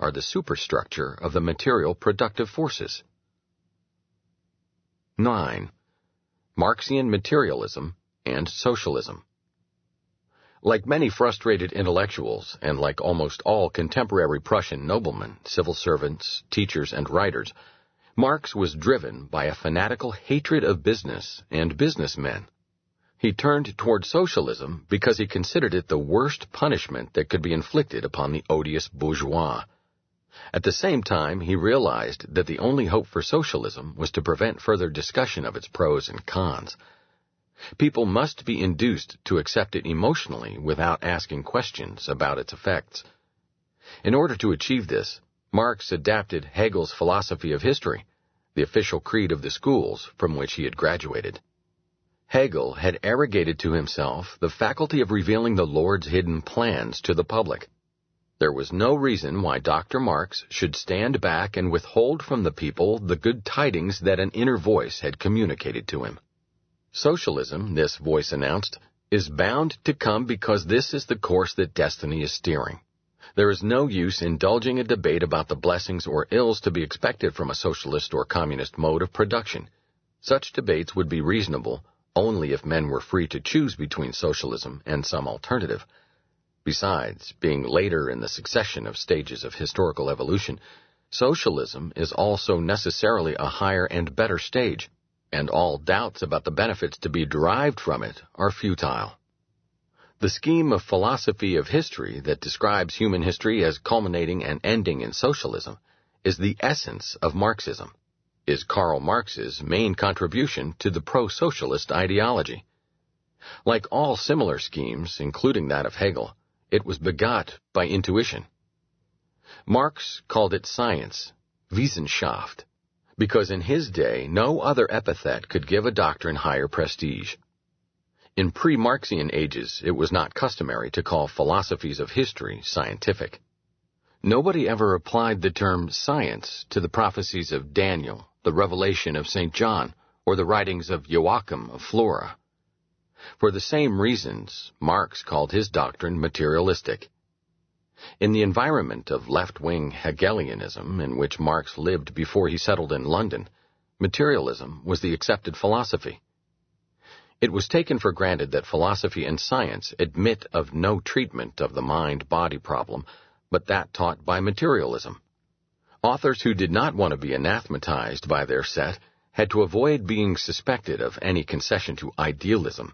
are the superstructure of the material productive forces. 9. Marxian Materialism and Socialism Like many frustrated intellectuals, and like almost all contemporary Prussian noblemen, civil servants, teachers, and writers, Marx was driven by a fanatical hatred of business and businessmen. He turned toward socialism because he considered it the worst punishment that could be inflicted upon the odious bourgeois. At the same time, he realized that the only hope for socialism was to prevent further discussion of its pros and cons. People must be induced to accept it emotionally without asking questions about its effects. In order to achieve this, Marx adapted Hegel's philosophy of history, the official creed of the schools from which he had graduated. Hegel had arrogated to himself the faculty of revealing the Lord's hidden plans to the public. There was no reason why Dr. Marx should stand back and withhold from the people the good tidings that an inner voice had communicated to him. Socialism, this voice announced, is bound to come because this is the course that destiny is steering. There is no use indulging a debate about the blessings or ills to be expected from a socialist or communist mode of production. Such debates would be reasonable only if men were free to choose between socialism and some alternative. Besides, being later in the succession of stages of historical evolution, socialism is also necessarily a higher and better stage and all doubts about the benefits to be derived from it are futile. The scheme of philosophy of history that describes human history as culminating and ending in socialism is the essence of Marxism, is Karl Marx's main contribution to the pro-socialist ideology. Like all similar schemes, including that of Hegel, it was begot by intuition. Marx called it science, Wissenschaft, because in his day no other epithet could give a doctrine higher prestige. In pre-Marxian ages, it was not customary to call philosophies of history scientific. Nobody ever applied the term science to the prophecies of Daniel, the revelation of St. John, or the writings of Joachim of Flora. For the same reasons, Marx called his doctrine materialistic. In the environment of left-wing Hegelianism in which Marx lived before he settled in London, materialism was the accepted philosophy. It was taken for granted that philosophy and science admit of no treatment of the mind-body problem, but that taught by materialism. Authors who did not want to be anathematized by their set had to avoid being suspected of any concession to idealism.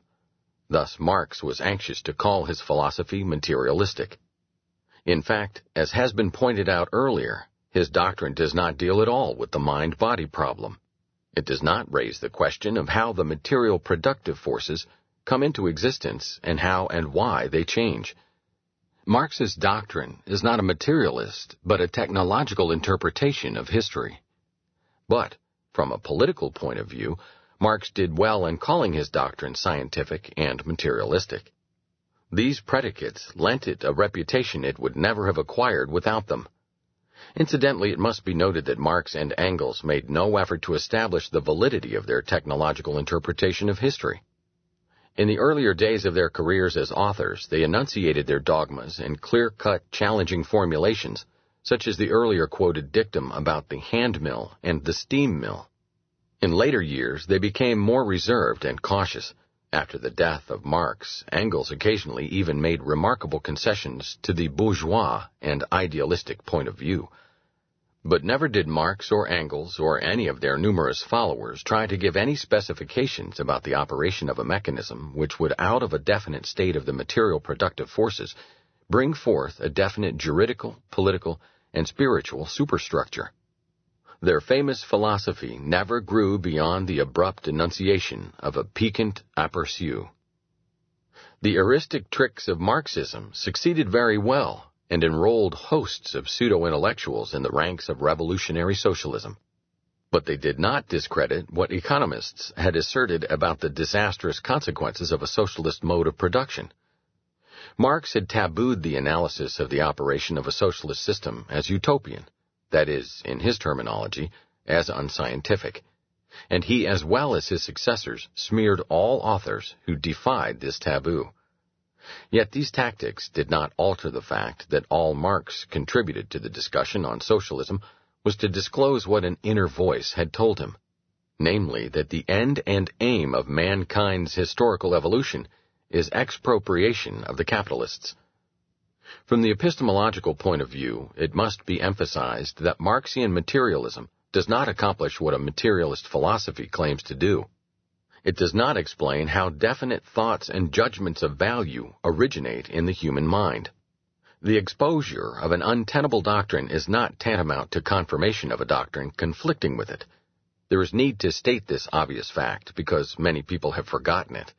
Thus Marx was anxious to call his philosophy materialistic. In fact, as has been pointed out earlier, his doctrine does not deal at all with the mind-body problem. It does not raise the question of how the material productive forces come into existence and how and why they change. Marx's doctrine is not a materialist, but a technological interpretation of history. But, from a political point of view, Marx did well in calling his doctrine scientific and materialistic. These predicates lent it a reputation it would never have acquired without them. Incidentally, it must be noted that Marx and Engels made no effort to establish the validity of their technological interpretation of history. In the earlier days of their careers as authors, they enunciated their dogmas in clear-cut, challenging formulations, such as the earlier quoted dictum about the hand mill and the steam mill. In later years, they became more reserved and cautious, after the death of Marx, Engels occasionally even made remarkable concessions to the bourgeois and idealistic point of view. But never did Marx or Engels or any of their numerous followers try to give any specifications about the operation of a mechanism which would out of a definite state of the material productive forces bring forth a definite juridical, political, and spiritual superstructure. Their famous philosophy never grew beyond the abrupt enunciation of a piquant aperçu. The heuristic tricks of Marxism succeeded very well and enrolled hosts of pseudo-intellectuals in the ranks of revolutionary socialism. But they did not discredit what economists had asserted about the disastrous consequences of a socialist mode of production. Marx had tabooed the analysis of the operation of a socialist system as utopian that is, in his terminology, as unscientific, and he as well as his successors smeared all authors who defied this taboo. Yet these tactics did not alter the fact that all Marx contributed to the discussion on socialism was to disclose what an inner voice had told him, namely that the end and aim of mankind's historical evolution is expropriation of the capitalists. From the epistemological point of view, it must be emphasized that Marxian materialism does not accomplish what a materialist philosophy claims to do. It does not explain how definite thoughts and judgments of value originate in the human mind. The exposure of an untenable doctrine is not tantamount to confirmation of a doctrine conflicting with it. There is need to state this obvious fact because many people have forgotten it.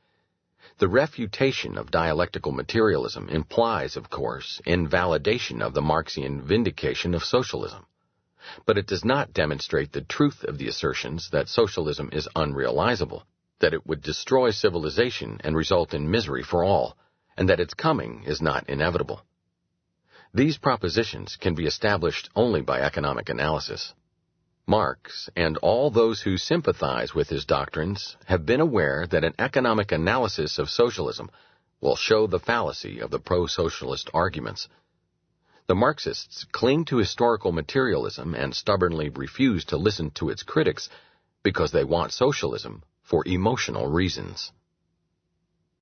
The refutation of dialectical materialism implies, of course, invalidation of the Marxian vindication of socialism. but it does not demonstrate the truth of the assertions that socialism is unrealizable, that it would destroy civilization and result in misery for all, and that its coming is not inevitable. These propositions can be established only by economic analysis. Marx and all those who sympathize with his doctrines have been aware that an economic analysis of socialism will show the fallacy of the pro-socialist arguments. The Marxists cling to historical materialism and stubbornly refuse to listen to its critics because they want socialism for emotional reasons.